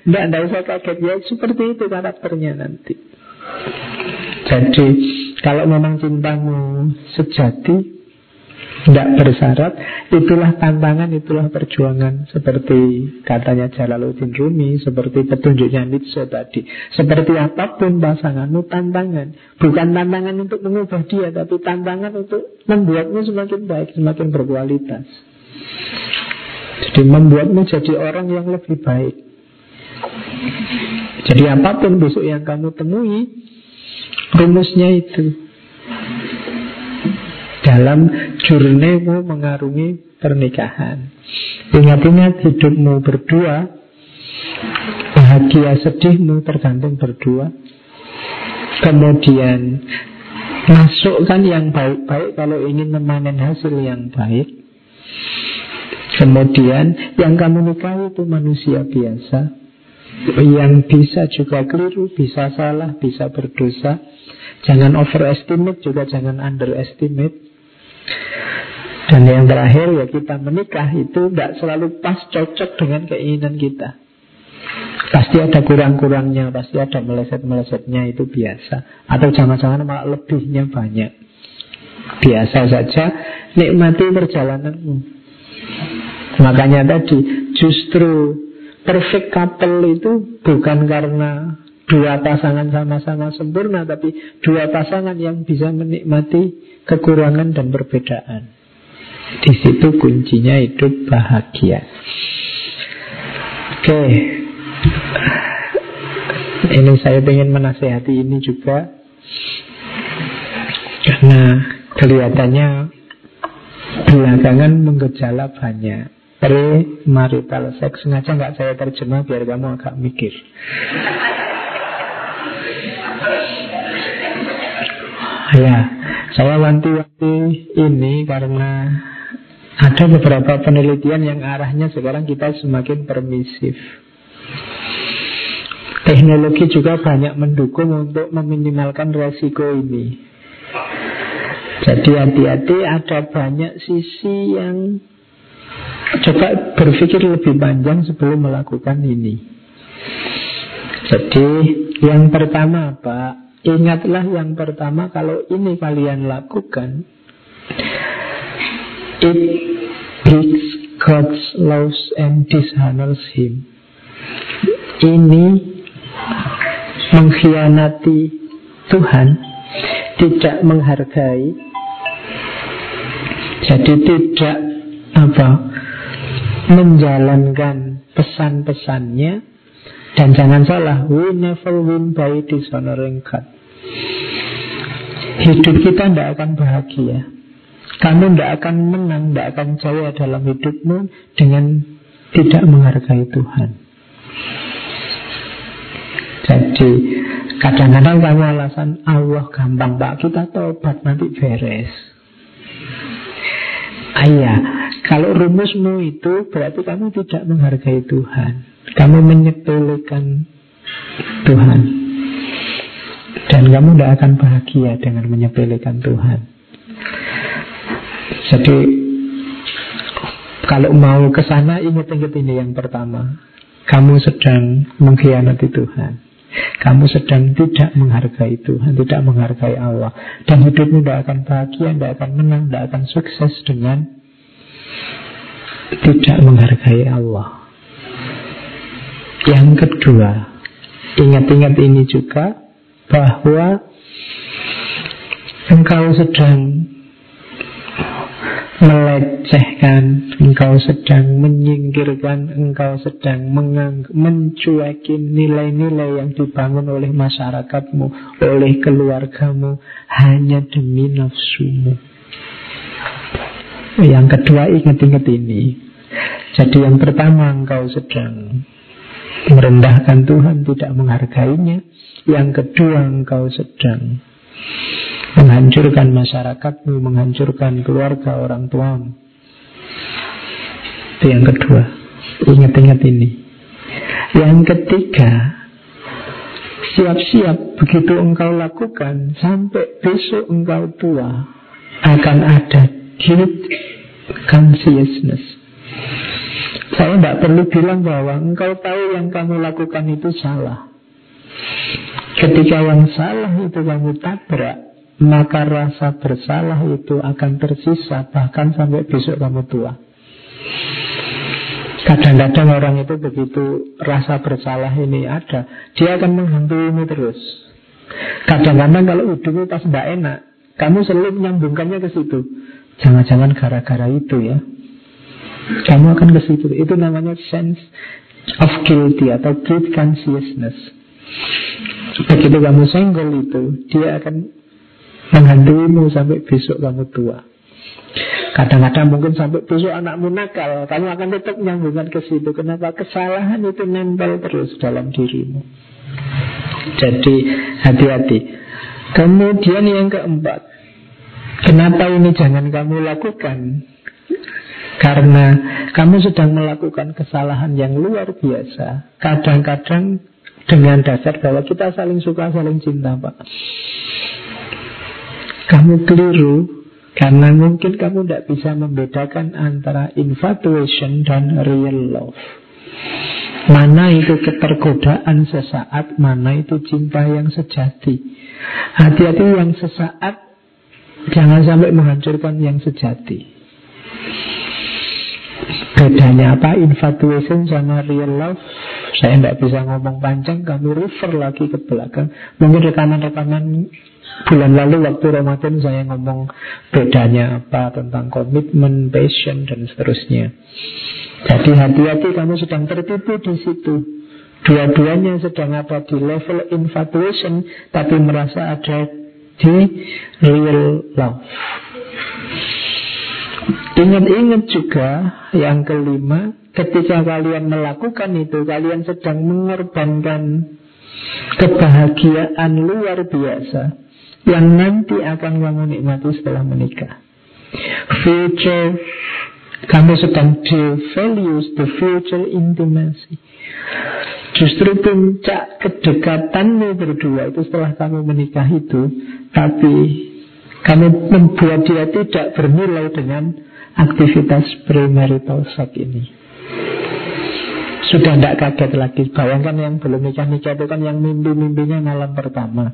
Nggak, nggak usah kaget. Ya Seperti itu karakternya nanti. Jadi Kalau memang cintamu sejati tidak bersyarat Itulah tantangan, itulah perjuangan. Seperti katanya Jalaluddin Rumi Seperti petunjuknya Nietzsche tadi Seperti apa pun pasanganmu tantangan. Bukan tantangan untuk mengubah dia Tapi tantangan untuk membuatmu semakin baik Semakin berkualitas. Jadi membuatmu jadi orang yang lebih baik. Jadi apa pun besok yang kamu temui Rumusnya itu dalam jurnemu mengarungi pernikahan. Ingat-ingat hidupmu berdua, bahagia sedihmu tergantung berdua. Kemudian masukkan yang baik-baik kalau ingin memanen hasil yang baik. Kemudian yang kamu nikahi itu manusia biasa yang bisa juga keliru, bisa salah, bisa berdosa. Jangan overestimate juga jangan underestimate. Dan yang terakhir ya kita menikah itu tidak selalu pas cocok dengan keinginan kita. Pasti ada kurang-kurangnya, pasti ada meleset-melesetnya itu biasa. Atau jangan-jangan malah lebihnya banyak. Biasa saja, nikmati perjalananmu. Makanya tadi justru perfect couple itu bukan karena dua pasangan sama-sama sempurna, tapi dua pasangan yang bisa menikmati kekurangan dan perbedaan. Di situ kuncinya hidup bahagia. Oke, ini saya ingin menasehati ini juga karena kelihatannya belakangan menggejala banyak. Pre-marital sex sengaja nggak saya terjemah biar kamu agak mikir. Ya, saya wanti-wanti ini karena ada beberapa penelitian yang arahnya sekarang kita semakin permisif. Teknologi juga banyak mendukung untuk meminimalkan resiko ini. Jadi hati-hati ada banyak sisi yang coba berpikir lebih panjang sebelum melakukan ini. Jadi yang pertama Pak, ingatlah yang pertama kalau ini kalian lakukan, it breaks God's laws and dishonors Him. Ini mengkhianati Tuhan, tidak menghargai, jadi tidak apa menjalankan pesan-pesannya dan jangan salah, we never win by dishonoring God. Hidup kita tidak akan bahagia. Kamu tidak akan menang, tidak akan jaya dalam hidupmu dengan tidak menghargai Tuhan. Jadi kadang-kadang kamu alasan Allah gampang pak kita tobat nanti beres. Ayah, kalau rumusmu itu berarti kamu tidak menghargai Tuhan. Kamu menyepelekan Tuhan. Dan kamu tidak akan bahagia dengan menyepelekan Tuhan. Jadi kalau mau ke sana ingat-ingat ini yang pertama. Kamu sedang mengkhianati Tuhan. Kamu sedang tidak menghargai Tuhan, tidak menghargai Allah. Dan hidupmu tidak akan bahagia, tidak akan menang, tidak akan sukses dengan tidak menghargai Allah. Yang kedua, ingat-ingat ini juga bahwa engkau sedang melecehkan, engkau sedang menyingkirkan, engkau sedang mencuekin nilai-nilai yang dibangun oleh masyarakatmu, oleh keluargamu, hanya demi nafsumu. Yang kedua ingat-ingat ini. Jadi yang pertama engkau sedang merendahkan Tuhan, tidak menghargainya. Yang kedua engkau sedang menghancurkan masyarakatmu, menghancurkan keluarga orang tuamu. Itu yang kedua. Ingat-ingat ini. Yang ketiga, siap-siap begitu engkau lakukan sampai besok engkau tua akan ada guilt consciousness. Saya tidak perlu bilang bahwa engkau tahu yang kamu lakukan itu salah. Ketika yang salah itu kamu tabrak, maka rasa bersalah itu akan tersisa bahkan sampai besok kamu tua. Kadang-kadang orang itu begitu rasa bersalah ini ada, dia akan menghantuimu terus. Kadang-kadang kalau hidupmu pas tidak enak, kamu selalu menyambungkannya ke situ. Jangan-jangan gara-gara itu ya. Kamu akan ke situ. Itu namanya sense of guilty atau guilt consciousness. Begitu kamu senggol itu, dia akan menghantuimu sampai besok kamu tua. Kadang-kadang mungkin sampai besok anakmu nakal, kamu akan tetap menyambungkan ke situ. Kenapa? Kesalahan itu nempel terus dalam dirimu. Jadi hati-hati. Kemudian yang keempat, kenapa ini jangan kamu lakukan? Karena kamu sedang melakukan kesalahan yang luar biasa. Kadang-kadang dengan dasar bahwa kita saling suka, saling cinta, Pak. Kamu keliru karena mungkin kamu tidak bisa membedakan antara infatuation dan real love. Mana itu ketergodaan sesaat, mana itu cinta yang sejati. Hati-hati yang sesaat, jangan sampai menghancurkan yang sejati. Bedanya apa? Infatuation sama real love saya tidak bisa ngomong panjang Kamu refer lagi ke belakang Mungkin rekaman-rekaman Bulan lalu waktu Ramadan saya ngomong bedanya apa tentang komitmen, passion, dan seterusnya. Jadi hati-hati kamu sedang tertipu di situ. Dua-duanya sedang ada di level infatuation, tapi merasa ada di real love. Ingat-ingat juga yang kelima, ketika kalian melakukan itu, kalian sedang mengorbankan kebahagiaan luar biasa yang nanti akan kamu nikmati setelah menikah. Future, kamu sedang devalues the future intimacy. Justru puncak kedekatanmu berdua itu setelah kamu menikah itu, tapi kamu membuat dia tidak bernilai dengan aktivitas premarital sex ini. Sudah tidak kaget lagi. Bayangkan yang belum nikah-nikah itu kan Yang mimpi-mimpinya malam pertama.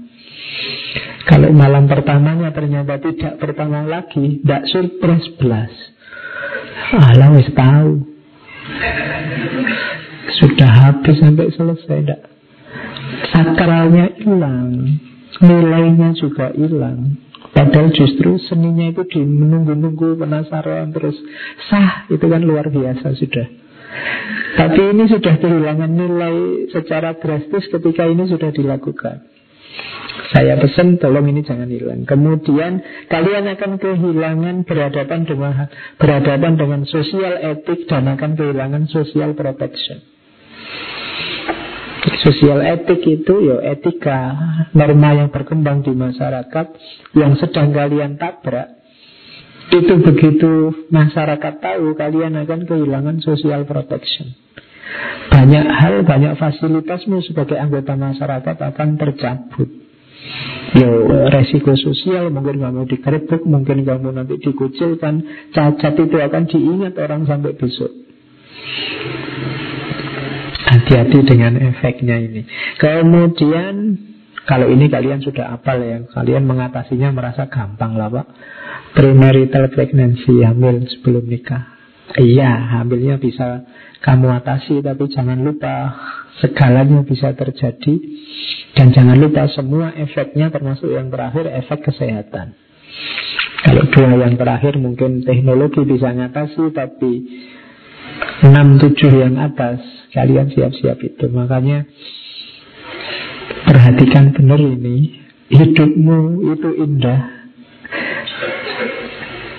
Kalau malam pertamanya ternyata tidak pertama lagi Tidak surprise belas. Alah wis tahu. Sudah habis sampai selesai tidak Sakralnya hilang. Nilainya juga hilang Padahal justru seninya itu di menunggu-nunggu penasaran terus sah itu kan luar biasa sudah. Tapi ini sudah kehilangan nilai secara drastis ketika ini sudah dilakukan. Saya pesan tolong ini jangan hilang. Kemudian kalian akan kehilangan berhadapan dengan berhadapan dengan sosial etik dan akan kehilangan sosial protection. Sosial etik itu ya etika norma yang berkembang di masyarakat yang sedang kalian tabrak itu begitu masyarakat tahu kalian akan kehilangan social protection. Banyak hal, banyak fasilitasmu sebagai anggota masyarakat akan tercabut. Yo, resiko sosial mungkin kamu dikerebek, mungkin kamu nanti dikucilkan, cacat itu akan diingat orang sampai besok. Hati-hati dengan efeknya ini. Kemudian kalau ini kalian sudah apal ya, kalian mengatasinya merasa gampang lah pak. Premarital pregnancy, hamil sebelum nikah. Iya, hamilnya bisa kamu atasi, tapi jangan lupa segalanya bisa terjadi. Dan jangan lupa semua efeknya termasuk yang terakhir efek kesehatan. Kalau dua yang terakhir mungkin teknologi bisa ngatasi, tapi enam tujuh yang atas kalian siap-siap itu. Makanya perhatikan benar ini, hidupmu itu indah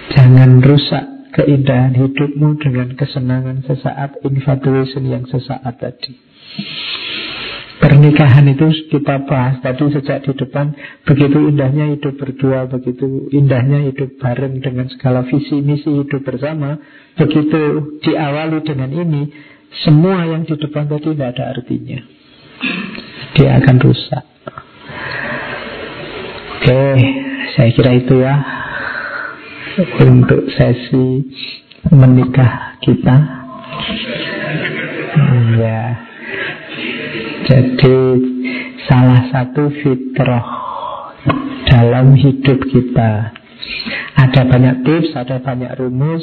Jangan rusak keindahan hidupmu dengan kesenangan sesaat, infatuation yang sesaat tadi. Pernikahan itu kita bahas tadi sejak di depan Begitu indahnya hidup berdua Begitu indahnya hidup bareng Dengan segala visi misi hidup bersama Begitu diawali dengan ini Semua yang di depan tadi tidak ada artinya Dia akan rusak Oke, saya kira itu ya untuk sesi menikah kita. Ya. Jadi salah satu fitrah dalam hidup kita. Ada banyak tips, ada banyak rumus.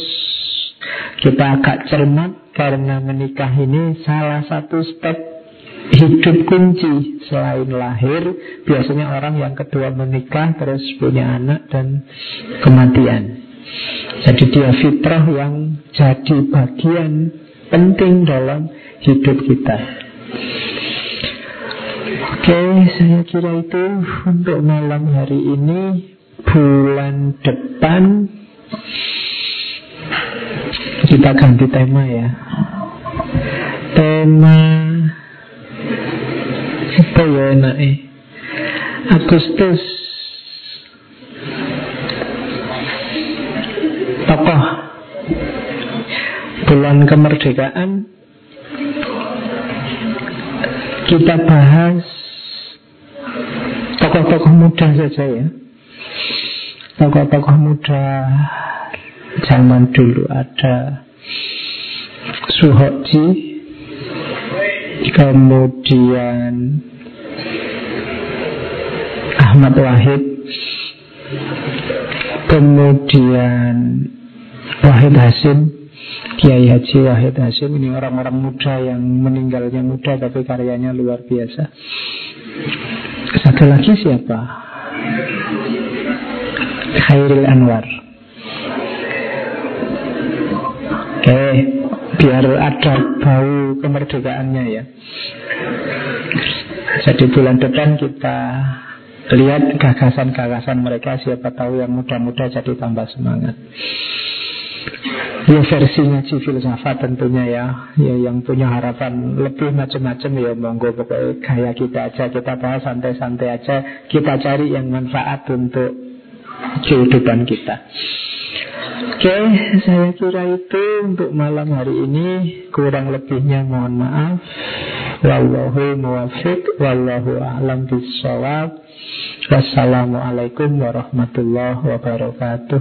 Kita agak cermat karena menikah ini salah satu step hidup kunci selain lahir biasanya orang yang kedua menikah terus punya anak dan kematian jadi dia fitrah yang jadi bagian penting dalam hidup kita oke saya kira itu untuk malam hari ini bulan depan. Kita ganti tema ya. Tema apa ya enak eh Agustus. Tokoh Bulan kemerdekaan. Kita bahas Tokoh-tokoh muda saja ya. Tokoh-tokoh muda Zaman dulu ada Suhoji Kemudian Ahmad Wahid Kemudian Wahid Hasim Kiai Haji Wahid Hasim. Ini orang-orang muda yang meninggalnya muda Tapi karyanya luar biasa Satu lagi siapa? Khairil Anwar. Oke Biar ada bau kemerdekaannya ya. Jadi bulan depan kita Lihat gagasan-gagasan mereka Siapa tahu yang muda-muda jadi tambah semangat Ya versi ngaji filsafat tentunya ya. Ya yang punya harapan lebih macam-macam ya. Monggo pokoknya gaya kita aja Kita bahas santai-santai aja. Kita cari yang manfaat untuk kehidupan kita. Oke, saya kira itu untuk malam hari ini. Kurang lebihnya mohon maaf. Wallahu muwafiq Wallahu a'lam bisawab Wassalamualaikum warahmatullahi wabarakatuh